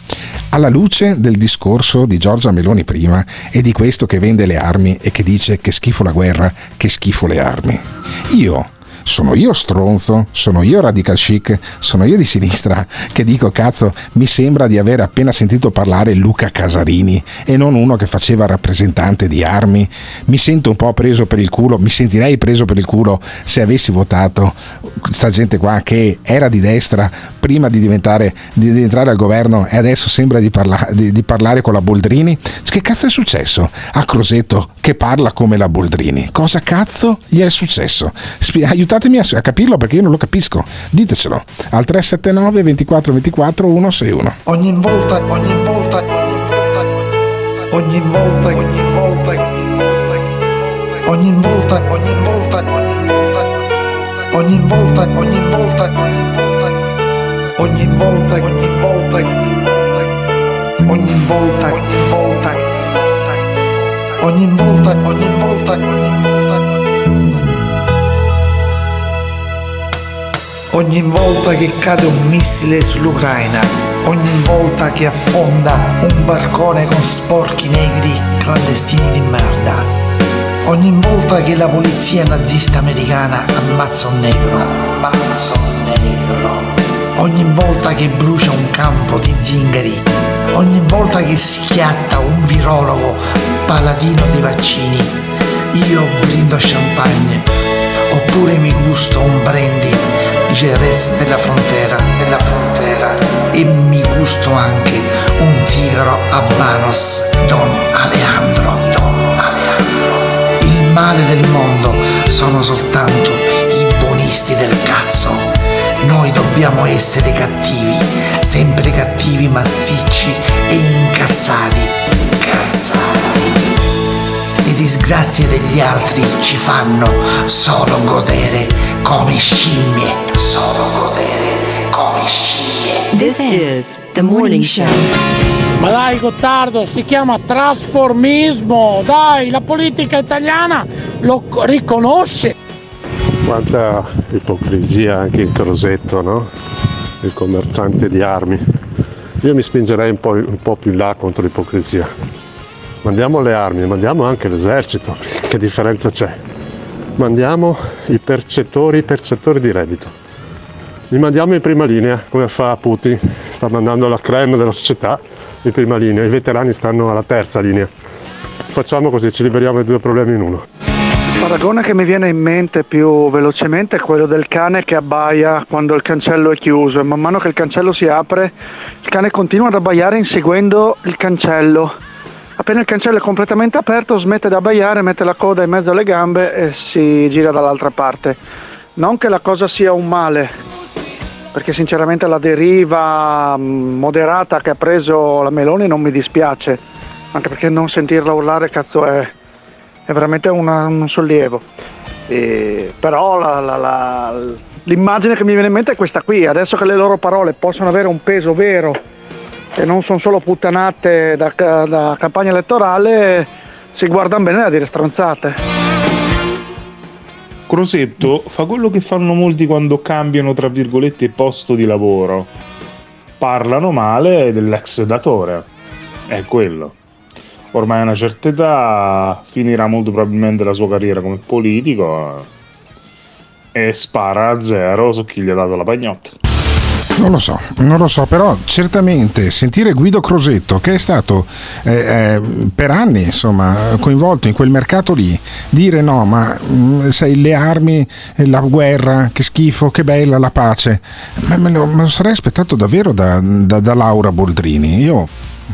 Speaker 8: alla luce del discorso di Giorgia Meloni prima e di questo che vende le armi e che dice che schifo la guerra, che schifo le armi. Io sono io stronzo, sono io radical chic, sono io di sinistra che dico cazzo mi sembra di aver appena sentito parlare Luca Casarini e non uno che faceva rappresentante di armi. Mi sento un po' preso per il culo, mi sentirei preso per il culo se avessi votato questa gente qua che era di destra prima di diventare di, di entrare al governo e adesso sembra di, parla, di, di parlare con la Boldrini. Che cazzo è successo a Crosetto che parla come la Boldrini? Cosa cazzo gli è successo? Aiutate aiutatemi a, a capirlo perché io non lo capisco. Ditecelo al 379 24 24 161.
Speaker 35: Ogni volta, ogni volta, ogni volta, ogni volta, ogni volta, ogni volta, ogni volta, ogni volta, ogni volta, ogni volta, ogni volta, ogni volta, ogni volta, ogni volta, ogni volta, ogni Ogni volta che cade un missile sull'Ucraina, ogni volta che affonda un barcone con sporchi negri clandestini di merda, ogni volta che la polizia nazista americana ammazza un negro, ammazza un negro, ogni volta che brucia un campo di zingari, ogni volta che schiatta un virologo paladino dei vaccini, io brindo champagne, oppure mi gusto un brandy Jerez della frontera, della frontera e mi gusto anche un sigaro Habanos Don Alejandro, Don Alejandro. Il male del mondo sono soltanto i buonisti del cazzo. Noi dobbiamo essere cattivi, sempre cattivi, massicci e incazzati, incazzati. Le disgrazie degli altri ci fanno solo godere come scimmie, solo godere come scimmie.
Speaker 19: This is the morning show.
Speaker 5: Ma dai Gottardo, si chiama trasformismo, dai, la politica italiana lo co- riconosce.
Speaker 38: Quanta ipocrisia anche in Crosetto, no? Il commerciante di armi. Io mi spingerei un po', un po' più in là contro l'ipocrisia. Mandiamo le armi, mandiamo anche l'esercito, che differenza c'è? Mandiamo i percettori, i percettori di reddito. Li mandiamo in prima linea, come fa Putin, sta mandando la creme della società in prima linea, i veterani stanno alla terza linea. Facciamo così, ci liberiamo di due problemi in uno.
Speaker 40: Il paragone che mi viene in mente più velocemente è quello del cane che abbaia quando il cancello è chiuso e man mano che il cancello si apre il cane continua ad abbaiare inseguendo il cancello. Appena il cancello è completamente aperto smette di abbaiare, mette la coda in mezzo alle gambe e si gira dall'altra parte. Non che la cosa sia un male, perché sinceramente la deriva mm, moderata che ha preso la Meloni non mi dispiace, anche perché non sentirla urlare cazzo è, è veramente una- un sollievo. E- però la- la- la- l'immagine che mi viene in mente è questa qui, adesso che le loro parole possono avere un peso vero e non sono solo puttanate da, da campagna elettorale, si guardano bene a dire stronzate.
Speaker 41: Crosetto fa quello che fanno molti quando cambiano, tra virgolette, posto di lavoro. Parlano male dell'ex datore. È quello. Ormai a una certa età finirà molto probabilmente la sua carriera come politico eh, e spara a zero su chi gli ha dato la pagnotta.
Speaker 8: Non lo so, non lo so, però certamente sentire Guido Crosetto, che è stato eh, eh, per anni insomma, coinvolto in quel mercato lì, dire no, ma mm, sai, le armi, eh, la guerra, che schifo, che bella la pace, ma me lo, me lo sarei aspettato davvero da, da- da Laura Boldrini. Io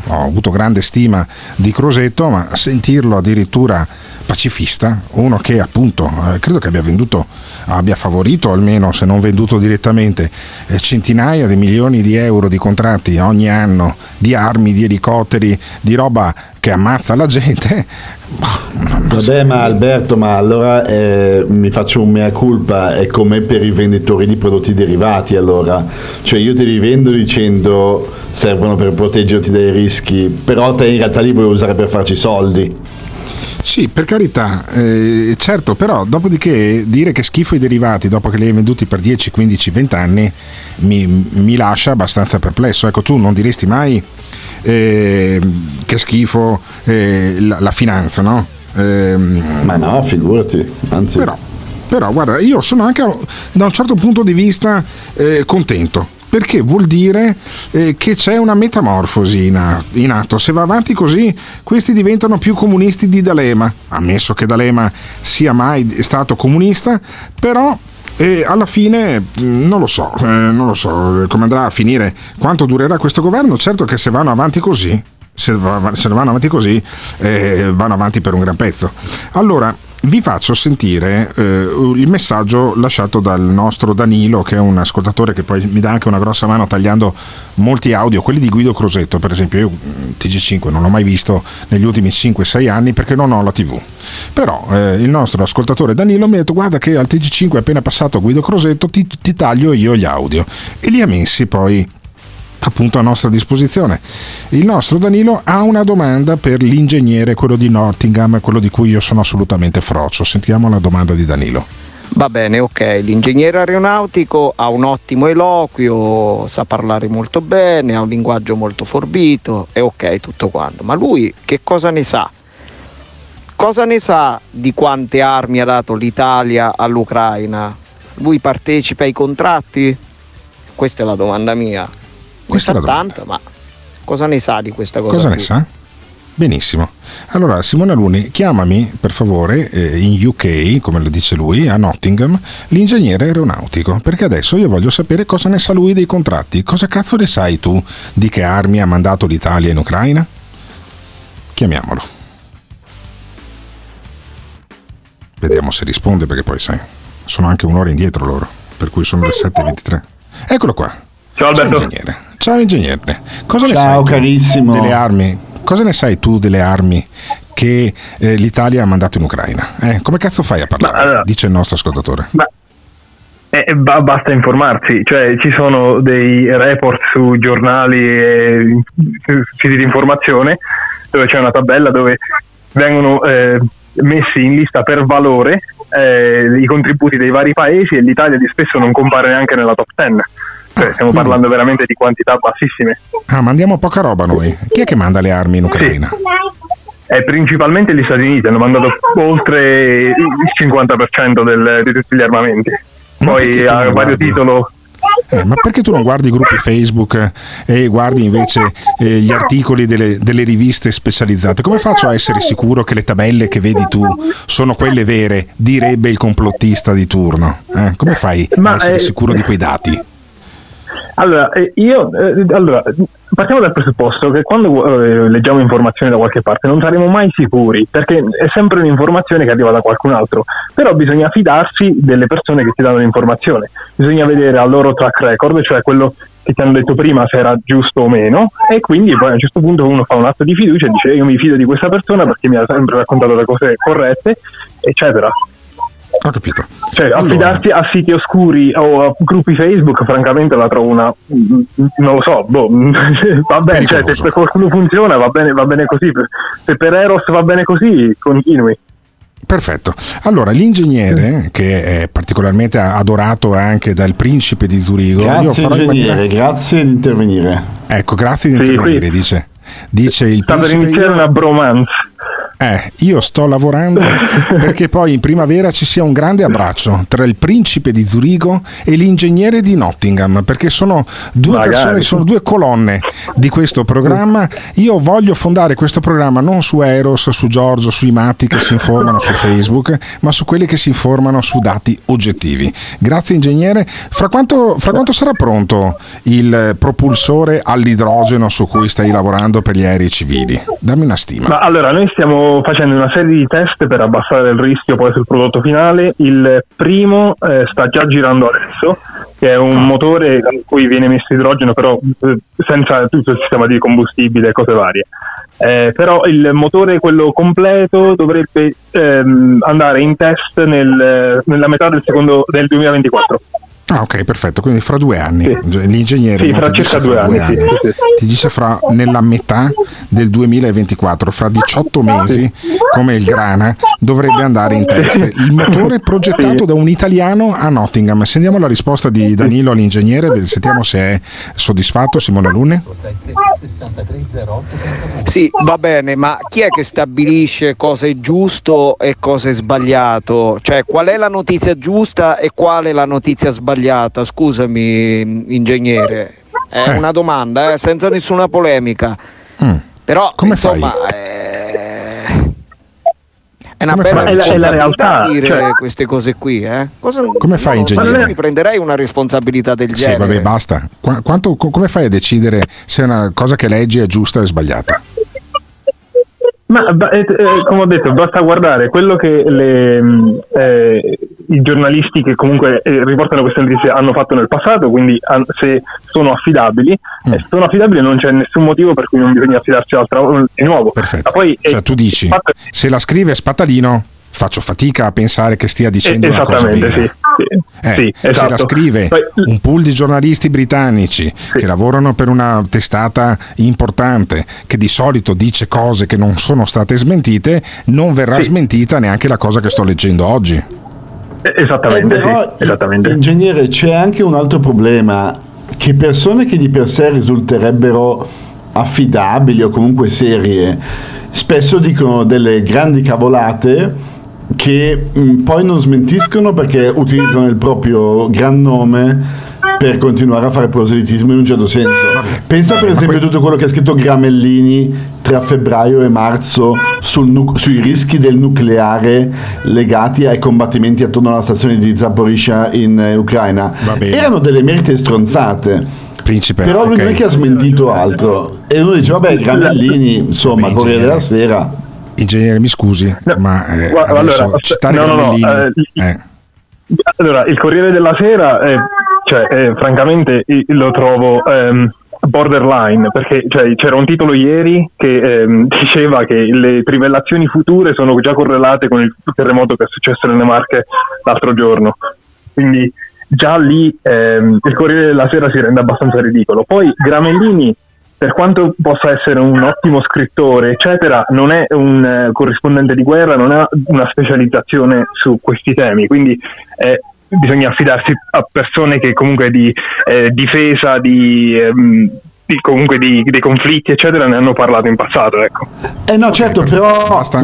Speaker 8: ho avuto grande stima di Crosetto, ma sentirlo addirittura pacifista, uno che appunto eh, credo che abbia venduto, abbia favorito almeno se non venduto direttamente eh, centinaia di milioni di euro di contratti ogni anno di armi, di elicotteri, di roba che ammazza la gente.
Speaker 10: Vabbè, ma Alberto, ma allora eh, mi faccio un mea culpa, è come per i venditori di prodotti derivati allora. Cioè io te li vendo dicendo servono per proteggerti dai rischi, però te in realtà li vuoi usare per farci soldi.
Speaker 8: Sì, per carità, eh, certo, però dopodiché dire che schifo i derivati dopo che li hai venduti per 10, 15, 20 anni mi, mi lascia abbastanza perplesso. Ecco, tu non diresti mai eh, che schifo eh, la, la finanza, no?
Speaker 10: Ma no, figurati, anzi.
Speaker 8: Però, però, guarda, io sono anche da un certo punto di vista eh, contento. Perché vuol dire eh, che c'è una metamorfosi in, in atto. Se va avanti così, questi diventano più comunisti di D'Alema. Ammesso che D'Alema sia mai stato comunista, però e alla fine mh, non lo so, eh, non lo so eh, come andrà a finire, quanto durerà questo governo. Certo che se vanno avanti così, se, va- se vanno avanti così, eh, vanno avanti per un gran pezzo. Allora, vi faccio sentire eh, il messaggio lasciato dal nostro Danilo, che è un ascoltatore che poi mi dà anche una grossa mano tagliando molti audio, quelli di Guido Crosetto, per esempio. Io mm, TG5 non l'ho mai visto negli ultimi 5-6 anni perché non ho la TV. Però eh, il nostro ascoltatore Danilo mi ha detto: Guarda, che al TG5 è appena passato Guido Crosetto, ti, ti taglio io gli audio. E li ha messi poi appunto a nostra disposizione. Il nostro Danilo ha una domanda per l'ingegnere, quello di Nottingham, quello di cui io sono assolutamente frocio. Sentiamo la domanda di Danilo.
Speaker 42: Va bene, ok. L'ingegnere aeronautico ha un ottimo eloquio, sa parlare molto bene, ha un linguaggio molto forbito, è ok tutto quanto. Ma lui che cosa ne sa? Cosa ne sa di quante armi ha dato l'Italia all'Ucraina? Lui partecipa ai contratti? Questa è la domanda mia.
Speaker 8: Questa è domanda.
Speaker 42: Tanto, ma cosa ne sa di questa cosa?
Speaker 8: Cosa ne
Speaker 42: qui?
Speaker 8: sa? Benissimo. Allora, Simona Luni, chiamami per favore eh, in UK, come lo dice lui, a Nottingham, l'ingegnere aeronautico, perché adesso io voglio sapere cosa ne sa lui dei contratti. Cosa cazzo ne sai tu di che armi ha mandato l'Italia in Ucraina? Chiamiamolo. Vediamo se risponde, perché poi sai, sono anche un'ora indietro loro, per cui sono le 7.23. Eccolo qua.
Speaker 22: Ciao Alberto.
Speaker 8: Ciao ingegnere. Ciao ingegnere. Cosa ne
Speaker 10: Ciao,
Speaker 8: sai tu
Speaker 10: carissimo.
Speaker 8: delle armi? Cosa ne sai tu delle armi che eh, l'Italia ha mandato in Ucraina? Eh, come cazzo fai a parlare? Dice il nostro ascoltatore.
Speaker 22: Eh, ba- basta informarsi, cioè ci sono dei report su giornali e su siti di informazione dove c'è una tabella dove vengono eh, messi in lista per valore eh, i contributi dei vari paesi e l'Italia di spesso non compare neanche nella top 10. Cioè, stiamo parlando veramente di quantità bassissime.
Speaker 8: Ah, mandiamo poca roba noi. Chi è che manda le armi in Ucraina?
Speaker 22: E principalmente gli Stati Uniti hanno mandato oltre il 50% del- di tutti gli armamenti. Poi a vario
Speaker 8: guardi?
Speaker 22: titolo
Speaker 8: Eh, ma perché tu non guardi i gruppi Facebook eh, e guardi invece eh, gli articoli delle, delle riviste specializzate? Come faccio a essere sicuro che le tabelle che vedi tu sono quelle vere? Direbbe il complottista di turno. Eh, come fai a
Speaker 22: Ma,
Speaker 8: essere
Speaker 22: eh,
Speaker 8: sicuro di quei dati?
Speaker 22: Allora, eh, io eh, allora, partiamo dal presupposto che quando eh, leggiamo informazioni da qualche parte non saremo mai sicuri, perché è sempre un'informazione che arriva da qualcun altro, però bisogna fidarsi delle persone che ti danno l'informazione, bisogna vedere al loro track record, cioè quello che ti hanno detto prima se era giusto o meno, e quindi poi a un certo punto uno fa un atto di fiducia e dice io mi fido di questa persona perché mi ha sempre raccontato le cose corrette, eccetera.
Speaker 8: Ho capito.
Speaker 22: Cioè, affidarsi a siti oscuri o a gruppi Facebook, francamente la trovo una. non lo so, boh. va bene, cioè, se per qualcuno funziona, va bene, va bene così. Se per Eros va bene così, continui.
Speaker 8: Perfetto. Allora, l'ingegnere, che è particolarmente adorato anche dal principe di Zurigo, io
Speaker 10: Grazie
Speaker 8: farò in
Speaker 10: ingegnere,
Speaker 8: maniera-
Speaker 10: grazie di intervenire.
Speaker 8: Ecco, grazie di
Speaker 22: Sì,
Speaker 8: intervenire,
Speaker 22: qui-
Speaker 8: dice. Dice il
Speaker 22: Sta per
Speaker 8: principe.
Speaker 22: iniziare una bromance.
Speaker 8: Eh, io sto lavorando perché poi in primavera ci sia un grande abbraccio tra il principe di Zurigo e l'ingegnere di Nottingham, perché sono due
Speaker 22: Magari.
Speaker 8: persone, sono due colonne di questo programma. Io voglio fondare questo programma non su Eros, su Giorgio, sui matti che si informano su Facebook, ma su quelli che si informano su dati oggettivi. Grazie ingegnere. Fra quanto, fra quanto sarà pronto il propulsore all'idrogeno su cui stai lavorando per gli aerei civili? Dammi una stima.
Speaker 22: Ma allora, noi stiamo facendo una serie di test per abbassare il rischio poi sul prodotto finale. Il primo eh, sta già girando adesso, che è un motore in cui viene messo idrogeno, però eh, senza tutto il sistema di combustibile e cose varie. Eh, però il motore, quello completo, dovrebbe ehm, andare in test nel- nella metà del, secondo, del 2024.
Speaker 8: Ah, ok, perfetto. Quindi fra due anni. L'ingegnere
Speaker 22: Sì, fra
Speaker 8: ti dice
Speaker 22: circa due anni, sì, sì, sì.
Speaker 8: ti dice fra nella metà del 2024, fra 18 mesi, come il grana, dovrebbe andare in test. Il motore progettato da un italiano a Nottingham. Sentiamo la risposta di Danilo all'ingegnere, sentiamo se è soddisfatto Simone Lune.
Speaker 42: Sì, va bene, ma chi è che stabilisce cosa è giusto e cosa è sbagliato? Cioè, qual è la notizia giusta e qual è la notizia sbagliata? Scusami, ingegnere. È
Speaker 8: Eh.
Speaker 42: una domanda, eh, senza nessuna polemica. Però,
Speaker 8: Come
Speaker 42: insomma,
Speaker 8: fai?
Speaker 42: eh, è una
Speaker 8: Come
Speaker 42: bella
Speaker 8: fai decidere?
Speaker 22: È la
Speaker 42: responsabilità
Speaker 22: realtà,
Speaker 42: dire
Speaker 22: cioè-
Speaker 42: queste cose qui, eh? Cosa-
Speaker 8: Come fai,
Speaker 42: so,
Speaker 8: ingegnere?
Speaker 42: mi prenderei una responsabilità del
Speaker 8: Sì,
Speaker 42: genere.
Speaker 8: vabbè, basta. Qua- quanto- co- come fai a decidere se una cosa che leggi è giusta o sbagliata?
Speaker 22: Ma eh, eh, come ho detto, basta guardare quello che le, mh, eh, i giornalisti che comunque eh, riportano queste notizie hanno fatto nel passato, quindi an- se sono affidabili,
Speaker 8: Mm.
Speaker 22: se sono affidabili non c'è nessun motivo per cui non bisogna affidarsi altra- di nuovo.
Speaker 8: Perfetto.
Speaker 22: Ma poi, eh,
Speaker 8: Cioè, tu dici,
Speaker 22: fatto-
Speaker 8: se la scrive Spatalino, faccio fatica a pensare che stia dicendo
Speaker 22: Eh,
Speaker 8: una cosa vera.
Speaker 22: sì. Sì,
Speaker 8: Eh,
Speaker 22: sì,
Speaker 8: Se
Speaker 22: esatto.
Speaker 8: la scrive
Speaker 22: Poi-
Speaker 8: un pool di giornalisti britannici che lavorano per una testata importante, che di solito dice cose che non sono state smentite, non verrà smentita neanche la cosa che sto leggendo oggi.
Speaker 22: eh, Esattamente,
Speaker 10: Eh, però,
Speaker 22: sì, esattamente.
Speaker 10: Ingegnere, c'è anche un altro problema, che persone che di per sé risulterebbero affidabili o comunque serie, spesso dicono delle grandi cavolate che mh, poi non smentiscono perché utilizzano il proprio gran nome per continuare a fare proselitismo in un certo senso. Pensa per esempio a tutto quello che ha scritto Gramellini tra febbraio e marzo sul nu- sui rischi del nucleare legati ai combattimenti attorno alla stazione di Zaporizhia in eh, Ucraina. Erano delle merite stronzate.
Speaker 8: Principe,
Speaker 10: Però lui
Speaker 8: ok.
Speaker 10: non è che ha smentito altro. E uno dice, vabbè, Gramellini, insomma, Corriere della. Sera.
Speaker 8: Ingegnere, mi scusi, ma eh,
Speaker 22: Guarda,
Speaker 8: adesso
Speaker 22: allora,
Speaker 8: citare
Speaker 22: no, no, no, eh,
Speaker 8: eh,
Speaker 22: Allora, il Corriere della Sera, eh, cioè, eh, francamente, lo trovo ehm, borderline, perché cioè, c'era un titolo ieri che ehm, diceva che le trivellazioni future sono già correlate con il terremoto che è successo nelle Marche l'altro giorno. Quindi già lì ehm, il Corriere della Sera si rende abbastanza ridicolo. Poi Gramellini, per quanto possa essere un ottimo scrittore, eccetera, non è un eh, corrispondente di guerra, non ha una specializzazione su questi temi, quindi eh, bisogna affidarsi a persone che comunque di eh, difesa, di, ehm, comunque di, dei conflitti, eccetera, ne hanno parlato in passato. Ecco.
Speaker 10: Eh no, certo, però
Speaker 8: basta,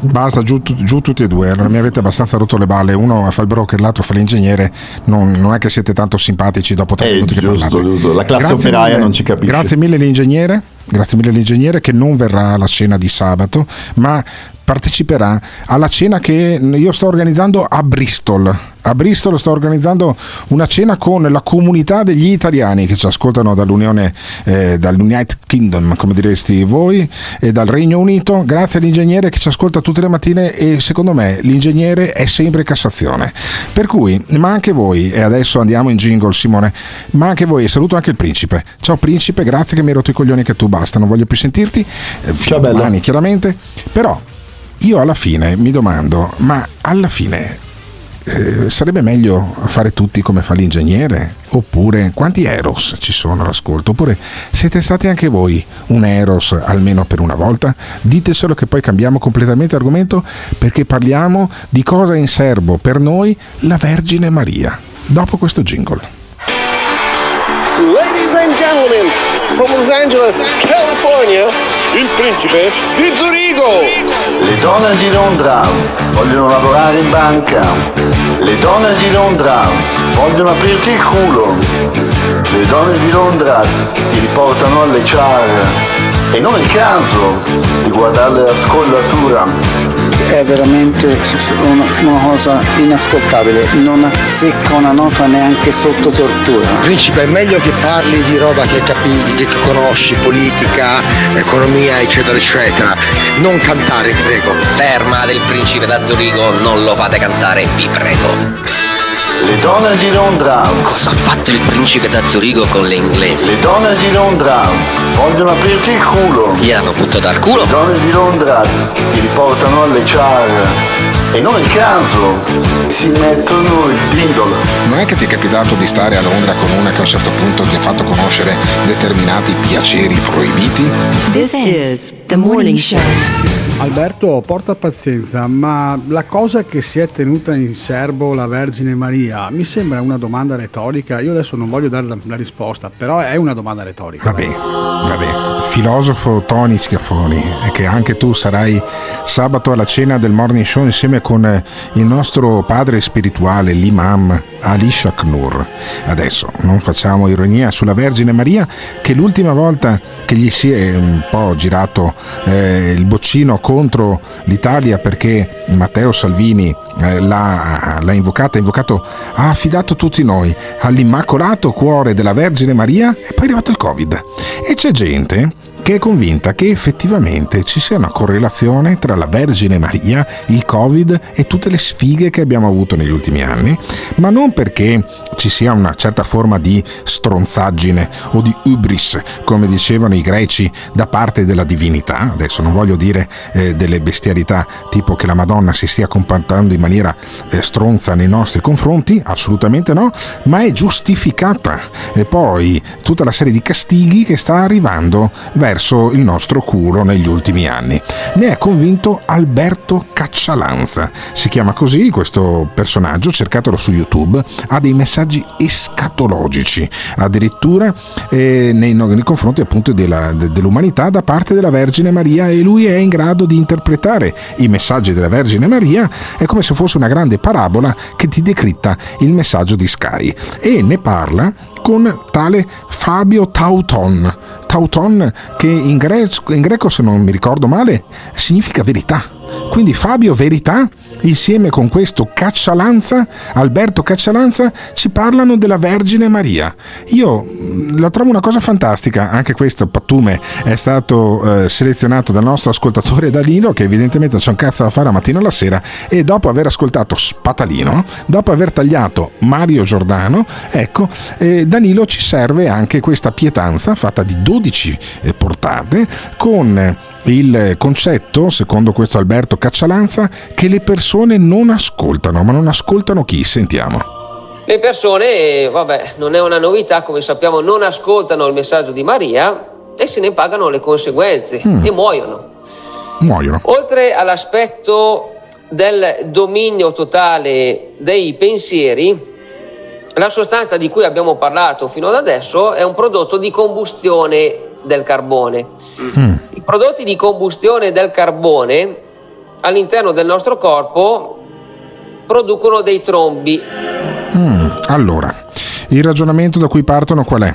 Speaker 8: basta giù, giù tutti e due, allora mi avete abbastanza rotto le balle, uno fa il broker, l'altro fa l'ingegnere, non, non è che siete tanto simpatici dopo tre minuti che
Speaker 10: Eh, giusto,
Speaker 8: parlate.
Speaker 10: giusto. La classe
Speaker 8: Grazie
Speaker 10: operaia
Speaker 8: mille-
Speaker 10: non ci capisce.
Speaker 8: Grazie mille l'ingegnere, grazie mille l'ingegnere che non verrà alla cena di sabato, ma parteciperà alla cena che io sto organizzando a Bristol. A Bristol sto organizzando una cena con la comunità degli italiani che ci ascoltano dall'Unione, eh, dall'United Kingdom, come diresti voi, e dal Regno Unito. Grazie all'ingegnere che ci ascolta tutte le mattine e secondo me l'ingegnere è sempre Cassazione. Per cui, ma anche voi, e adesso andiamo in jingle Simone, ma anche voi, saluto anche il principe. Ciao principe, grazie che mi hai rotto i coglioni che tu basta, non voglio più sentirti. Eh, a domani, chiaramente. Però io alla fine mi domando, ma alla fine eh, sarebbe meglio fare tutti come fa l'ingegnere? Oppure quanti Eros ci sono all'ascolto? Oppure siete stati anche voi un Eros almeno per una volta? Diteselo che poi cambiamo completamente argomento perché parliamo di cosa in serbo per noi la Vergine Maria. Dopo questo jingle.
Speaker 2: Ladies and gentlemen, from Los Angeles, California, il principe di Zurigo.
Speaker 10: Le donne di Londra vogliono lavorare in banca. Le donne di Londra vogliono aprirti il culo. Le donne di Londra ti riportano alle char. E non è il caso di guardarle la scollatura.
Speaker 43: È veramente una, una cosa inascoltabile, non azzecca una nota neanche sotto tortura.
Speaker 44: Principe, è meglio che parli di roba che capisci, che conosci, politica, economia, eccetera, eccetera. Non cantare, ti prego.
Speaker 45: Terma del principe da Zurigo, non lo fate cantare, vi prego.
Speaker 10: Le donne di Londra.
Speaker 45: Cosa ha fatto il principe da Zurigo con le inglesi?
Speaker 10: Le donne di Londra vogliono aprirti il culo.
Speaker 45: Gli hanno buttato al culo?
Speaker 10: Le donne di Londra ti riportano alle char. E non è il caso si mettono il dindolo.
Speaker 8: Non è che ti è capitato di stare a Londra con una che a un certo punto ti ha fatto conoscere determinati piaceri proibiti?
Speaker 19: This is the morning show.
Speaker 46: Alberto, porta pazienza, ma la cosa che si è tenuta in serbo la Vergine Maria mi sembra una domanda retorica. Io adesso non voglio dare la, la risposta, però è una domanda retorica.
Speaker 8: Vabbè, vabbè. Filosofo Tony Schiaffoni, che anche tu sarai sabato alla cena del morning show insieme con eh, il nostro padre spirituale, l'imam Ali Shaknur. Adesso non facciamo ironia sulla Vergine Maria, che l'ultima volta che gli si è un po' girato eh, il boccino contro l'Italia perché Matteo Salvini eh, l'ha, l'ha invocata, ha invocato, ha affidato tutti noi all'immacolato cuore della Vergine Maria e poi è arrivato il Covid. E c'è gente che è convinta che effettivamente ci sia una correlazione tra la Vergine Maria, il Covid e tutte le sfighe che abbiamo avuto negli ultimi anni, ma non perché ci sia una certa forma di stronzaggine o di ubris, come dicevano i greci, da parte della divinità. Adesso non voglio dire eh, delle bestialità tipo che la Madonna si stia comportando in maniera eh, stronza nei nostri confronti, assolutamente no, ma è giustificata. E poi tutta la serie di castighi che sta arrivando verso il nostro culo negli ultimi anni. Ne è convinto Alberto Caccialanza. Si chiama così questo personaggio, cercatelo su YouTube, ha dei messaggi escatologici, addirittura eh, nei, nei, confronti appunto della, de, dell'umanità da parte della Vergine Maria e lui è in grado di interpretare i messaggi della Vergine Maria, è come se fosse una grande parabola che ti decritta il messaggio di Sky e ne parla con tale Fabio Tauton. Tauton che in greco, in greco, se non mi ricordo male, significa verità. Quindi Fabio Verità insieme con questo Caccialanza, Alberto Caccialanza, ci parlano della Vergine Maria. Io mm, la trovo una cosa fantastica, anche questo pattume è stato eh, selezionato dal nostro ascoltatore Danilo, che evidentemente c'è un cazzo da fare la mattina alla sera, e dopo aver ascoltato Spatalino, dopo aver tagliato Mario Giordano, ecco, eh, Danilo ci serve anche questa pietanza fatta di 12 eh, portate con il concetto, secondo questo Alberto Caccialanza, che le persone persone non ascoltano, ma non ascoltano chi? Sentiamo.
Speaker 47: Le persone, vabbè, non è una novità, come sappiamo, non ascoltano il messaggio di Maria e se ne pagano le conseguenze mm. e muoiono.
Speaker 8: Muoiono.
Speaker 47: Oltre all'aspetto del dominio totale dei pensieri, la sostanza di cui abbiamo parlato fino ad adesso è un prodotto di combustione del carbone. Mm. I prodotti di combustione del carbone all'interno del nostro corpo producono dei trombi.
Speaker 8: Mm, allora, il ragionamento da cui partono qual è?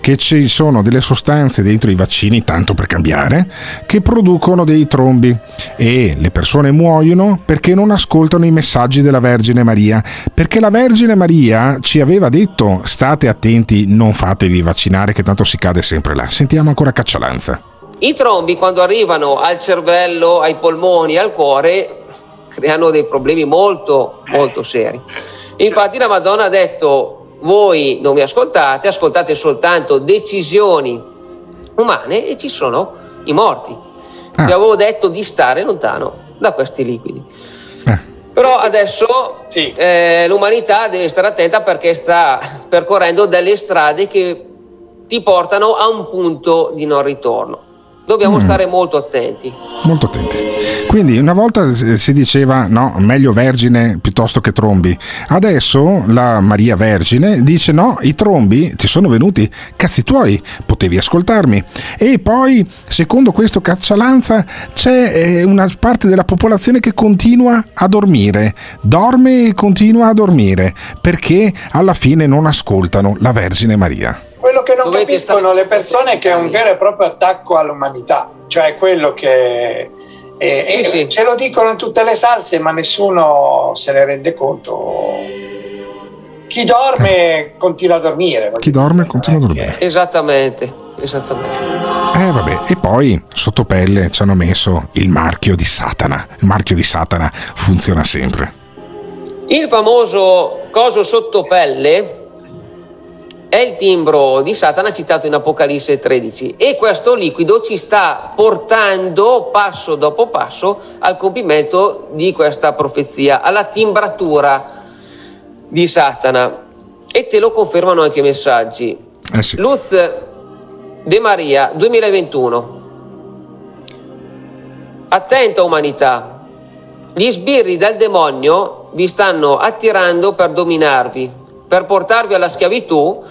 Speaker 8: Che ci sono delle sostanze dentro i vaccini, tanto per cambiare, che producono dei trombi e le persone muoiono perché non ascoltano i messaggi della Vergine Maria, perché la Vergine Maria ci aveva detto state attenti, non fatevi vaccinare che tanto si cade sempre là. Sentiamo ancora Caccialanza.
Speaker 47: I trombi quando arrivano al cervello, ai polmoni, al cuore, creano dei problemi molto, molto seri. Infatti la Madonna ha detto, voi non mi ascoltate, ascoltate soltanto decisioni umane e ci sono i morti. Ah. Vi avevo detto di stare lontano da questi liquidi. Eh. Però adesso sì. eh, l'umanità deve stare attenta perché sta percorrendo delle strade che ti portano a un punto di non ritorno dobbiamo mm. stare molto attenti.
Speaker 8: Molto attenti. Quindi una volta si diceva no, meglio vergine piuttosto che trombi. Adesso la Maria Vergine dice no, i trombi ti sono venuti, cazzi tuoi, potevi ascoltarmi. E poi, secondo questo caccialanza, c'è eh, una parte della popolazione che continua a dormire, dorme e continua a dormire, perché alla fine non ascoltano la Vergine Maria.
Speaker 48: Quello che non Dovete capiscono le persone è che è un vero e proprio attacco all'umanità, cioè quello che... E, sì, sì. Ce lo dicono in tutte le salse, ma nessuno se ne rende conto. Chi dorme eh. continua a dormire.
Speaker 8: Chi dorme continua a dormire.
Speaker 47: Esattamente, esattamente.
Speaker 8: Eh vabbè, e poi sotto pelle ci hanno messo il marchio di Satana. Il marchio di Satana funziona sempre.
Speaker 47: Il famoso coso sotto pelle è il timbro di Satana citato in Apocalisse 13 e questo liquido ci sta portando passo dopo passo al compimento di questa profezia, alla timbratura di Satana e te lo confermano anche i messaggi.
Speaker 8: Eh sì.
Speaker 47: Luz De Maria 2021 Attenta umanità, gli sbirri del demonio vi stanno attirando per dominarvi, per portarvi alla schiavitù,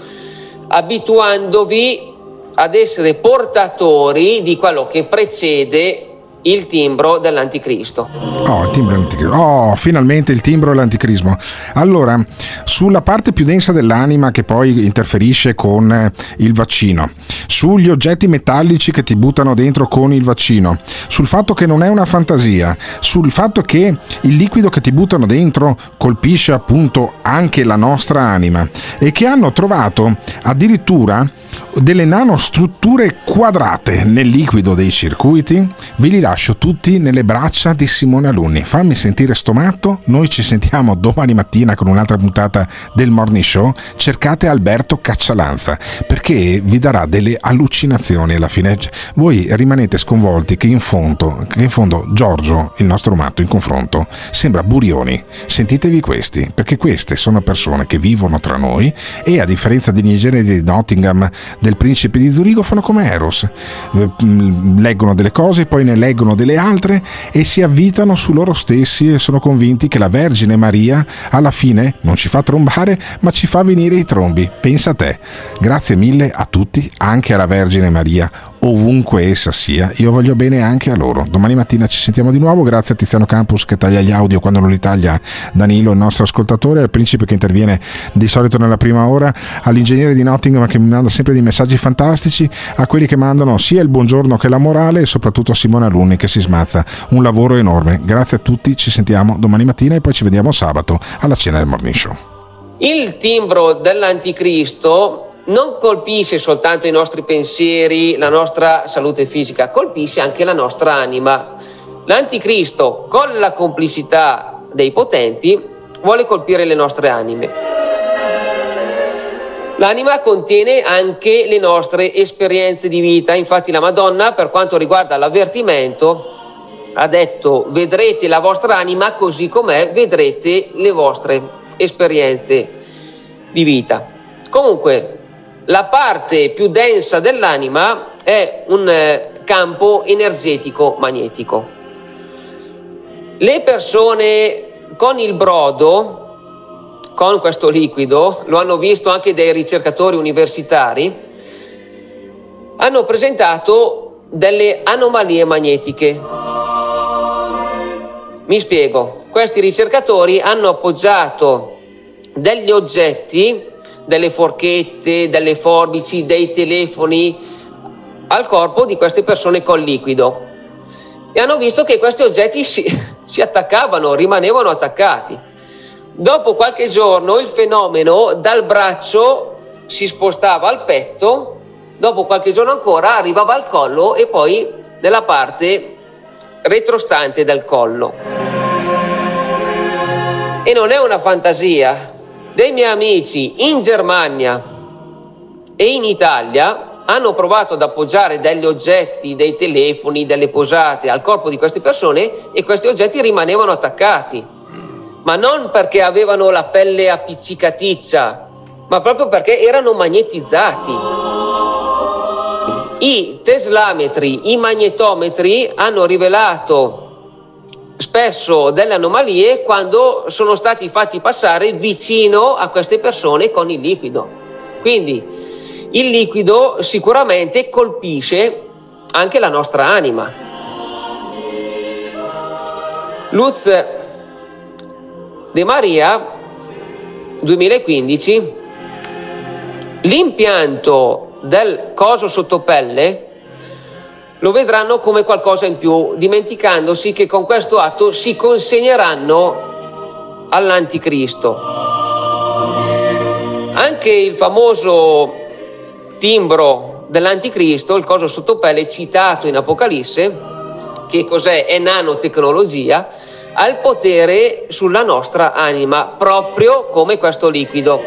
Speaker 47: abituandovi ad essere portatori di quello che precede il timbro dell'anticristo.
Speaker 8: Oh, il timbro dell'anticristo. Oh, finalmente il timbro dell'anticrismo. Allora, sulla parte più densa dell'anima che poi interferisce con il vaccino, sugli oggetti metallici che ti buttano dentro con il vaccino, sul fatto che non è una fantasia, sul fatto che il liquido che ti buttano dentro colpisce appunto anche la nostra anima e che hanno trovato addirittura delle nanostrutture quadrate nel liquido dei circuiti, ve li lascio tutti nelle braccia di Simone Alunni. Fammi sentire sto matto, noi ci sentiamo domani mattina con un'altra puntata del Morning Show. Cercate Alberto Caccialanza perché vi darà delle allucinazioni alla fine. Voi rimanete sconvolti che in fondo, che in fondo Giorgio, il nostro matto in confronto, sembra Burioni. Sentitevi questi, perché queste sono persone che vivono tra noi e a differenza di Nigeria di Nottingham, del principe di Zurigo, fanno come Eros. Eh, leggono delle cose, poi ne leggono delle altre e si avvitano su loro stessi e sono convinti che la Vergine Maria alla fine non ci fa trombare, ma ci fa venire i trombi. Pensa a te. Grazie mille a tutti, anche alla Vergine Maria ovunque essa sia, io voglio bene anche a loro. Domani mattina ci sentiamo di nuovo, grazie a Tiziano Campus che taglia gli audio quando non li taglia Danilo, il nostro ascoltatore, al principe che interviene di solito nella prima ora, all'ingegnere di Nottingham che mi manda sempre dei messaggi fantastici, a quelli che mandano sia il buongiorno che la morale e soprattutto a Simone Alunni che si smazza. Un lavoro enorme. Grazie a tutti, ci sentiamo domani mattina e poi ci vediamo sabato alla cena del Morning Show.
Speaker 47: Il timbro dell'anticristo non colpisce soltanto i nostri pensieri, la nostra salute fisica, colpisce anche la nostra anima. L'anticristo, con la complicità dei potenti, vuole colpire le nostre anime. L'anima contiene anche le nostre esperienze di vita, infatti la Madonna, per quanto riguarda l'avvertimento, ha detto vedrete la vostra anima così com'è, vedrete le vostre esperienze di vita. Comunque, la parte più densa dell'anima è un eh, campo energetico magnetico. Le persone con il brodo, con questo liquido, lo hanno visto anche dei ricercatori universitari, hanno presentato delle anomalie magnetiche. Mi spiego, questi ricercatori hanno appoggiato degli oggetti delle forchette, delle forbici, dei telefoni al corpo di queste persone con liquido e hanno visto che questi oggetti si, si attaccavano, rimanevano attaccati. Dopo qualche giorno il fenomeno dal braccio si spostava al petto, dopo qualche giorno ancora arrivava al collo e poi nella parte retrostante del collo. E non è una fantasia, dei miei amici in Germania e in Italia hanno provato ad appoggiare degli oggetti, dei telefoni, delle posate al corpo di queste persone e questi oggetti rimanevano attaccati. Ma non perché avevano la pelle appiccicaticcia, ma proprio perché erano magnetizzati. I teslametri, i magnetometri hanno rivelato spesso delle anomalie quando sono stati fatti passare vicino a queste persone con il liquido. Quindi il liquido sicuramente colpisce anche la nostra anima. Luz De Maria 2015 l'impianto del coso sottopelle lo vedranno come qualcosa in più, dimenticandosi che con questo atto si consegneranno all'anticristo. Anche il famoso timbro dell'anticristo, il coso sottopelle citato in Apocalisse, che cos'è? È nanotecnologia, ha il potere sulla nostra anima, proprio come questo liquido.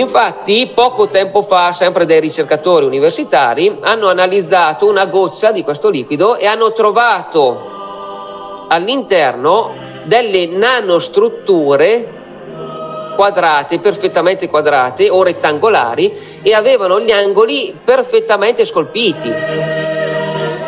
Speaker 47: Infatti, poco tempo fa, sempre dei ricercatori universitari, hanno analizzato una goccia di questo liquido e hanno trovato all'interno delle nanostrutture quadrate, perfettamente quadrate o rettangolari e avevano gli angoli perfettamente scolpiti.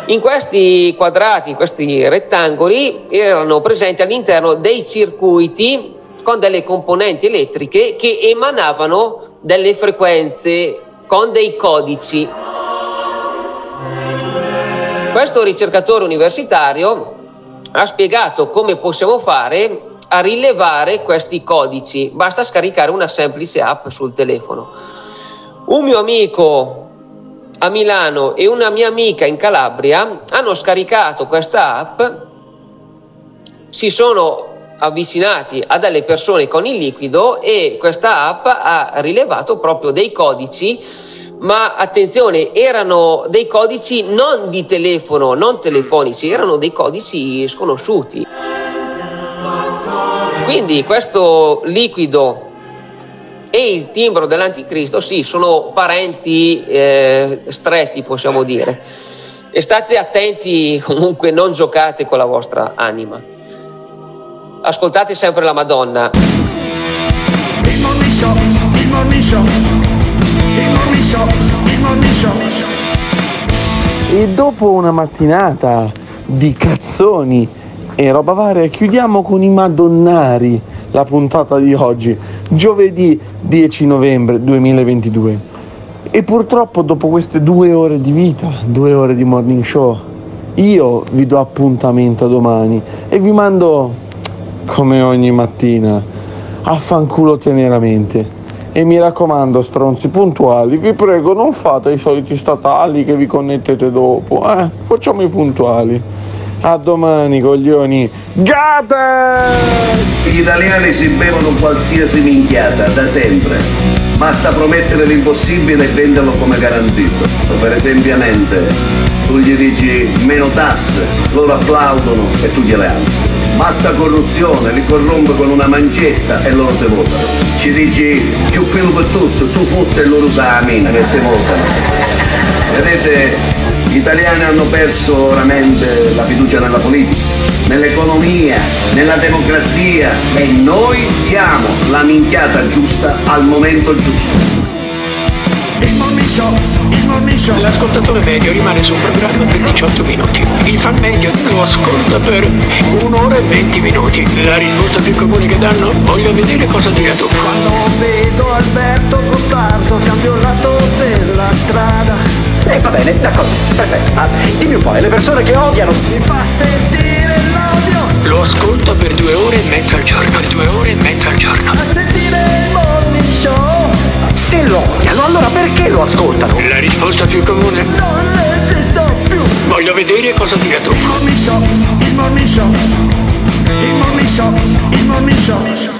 Speaker 47: In questi quadrati, in questi rettangoli, erano presenti all'interno dei circuiti con delle componenti elettriche che emanavano delle frequenze con dei codici. Questo ricercatore universitario ha spiegato come possiamo fare a rilevare questi codici. Basta scaricare una semplice app sul telefono. un mio amico a Milano e una mia amica in Calabria hanno scaricato questa app, si sono avvicinati a delle persone con il liquido e questa app ha rilevato proprio dei codici ma attenzione, erano dei codici non di telefono, non telefonici, erano dei codici sconosciuti. Quindi questo liquido e il timbro dell'anticristo, sì, sono parenti eh, stretti, possiamo dire. E state attenti, comunque non giocate con la vostra anima. Ascoltate sempre la Madonna.
Speaker 49: Il morning show, il morning show, il morning show, il morning show.
Speaker 2: E dopo una mattinata di cazzoni e roba varia, chiudiamo con i Madonnari la puntata di oggi, giovedì 10 novembre 2022. E purtroppo dopo queste due ore di vita, due ore di morning show, io vi do appuntamento domani e vi mando, come ogni mattina, a fanculo teneramente. E mi raccomando, stronzi puntuali, vi prego non fate i soliti statali che vi connettete dopo, eh? Facciamo i puntuali. A domani, coglioni. Gate!
Speaker 50: Gli italiani si bevono qualsiasi minchiata, da sempre. Basta promettere l'impossibile e venderlo come garantito. Per esempio, tu gli dici meno tasse, loro applaudono e tu gliele alzi. Basta corruzione, li corrompe con una mancetta e loro te votano. Ci dici più pelo per tutto, tu fotte e loro usa la mina che te votano. Vedete, gli italiani hanno perso veramente la fiducia nella politica, nell'economia, nella democrazia e noi siamo la minchiata giusta al momento giusto.
Speaker 49: Il il show.
Speaker 51: L'ascoltatore medio rimane sul programma per 18 minuti. Il fan medio lo ascolta per un'ora e 20 minuti. La risposta più comune che danno? Voglio vedere cosa dirà tu.
Speaker 49: Quando vedo Alberto Gottardo cambio lato della strada.
Speaker 51: E va bene, d'accordo, perfetto. Ah, dimmi un po', le persone che odiano?
Speaker 49: Mi fa sentire l'odio.
Speaker 51: Lo ascolta per due ore e mezza al giorno. Per due ore e mezza al giorno.
Speaker 49: A sentire il morning show.
Speaker 51: Se lo odiano, allora perché lo ascoltano? La risposta più comune?
Speaker 49: Non esisto più.
Speaker 51: Voglio vedere cosa dirà tu.
Speaker 49: Il morning show, il morning show. Il morning show, il morning show.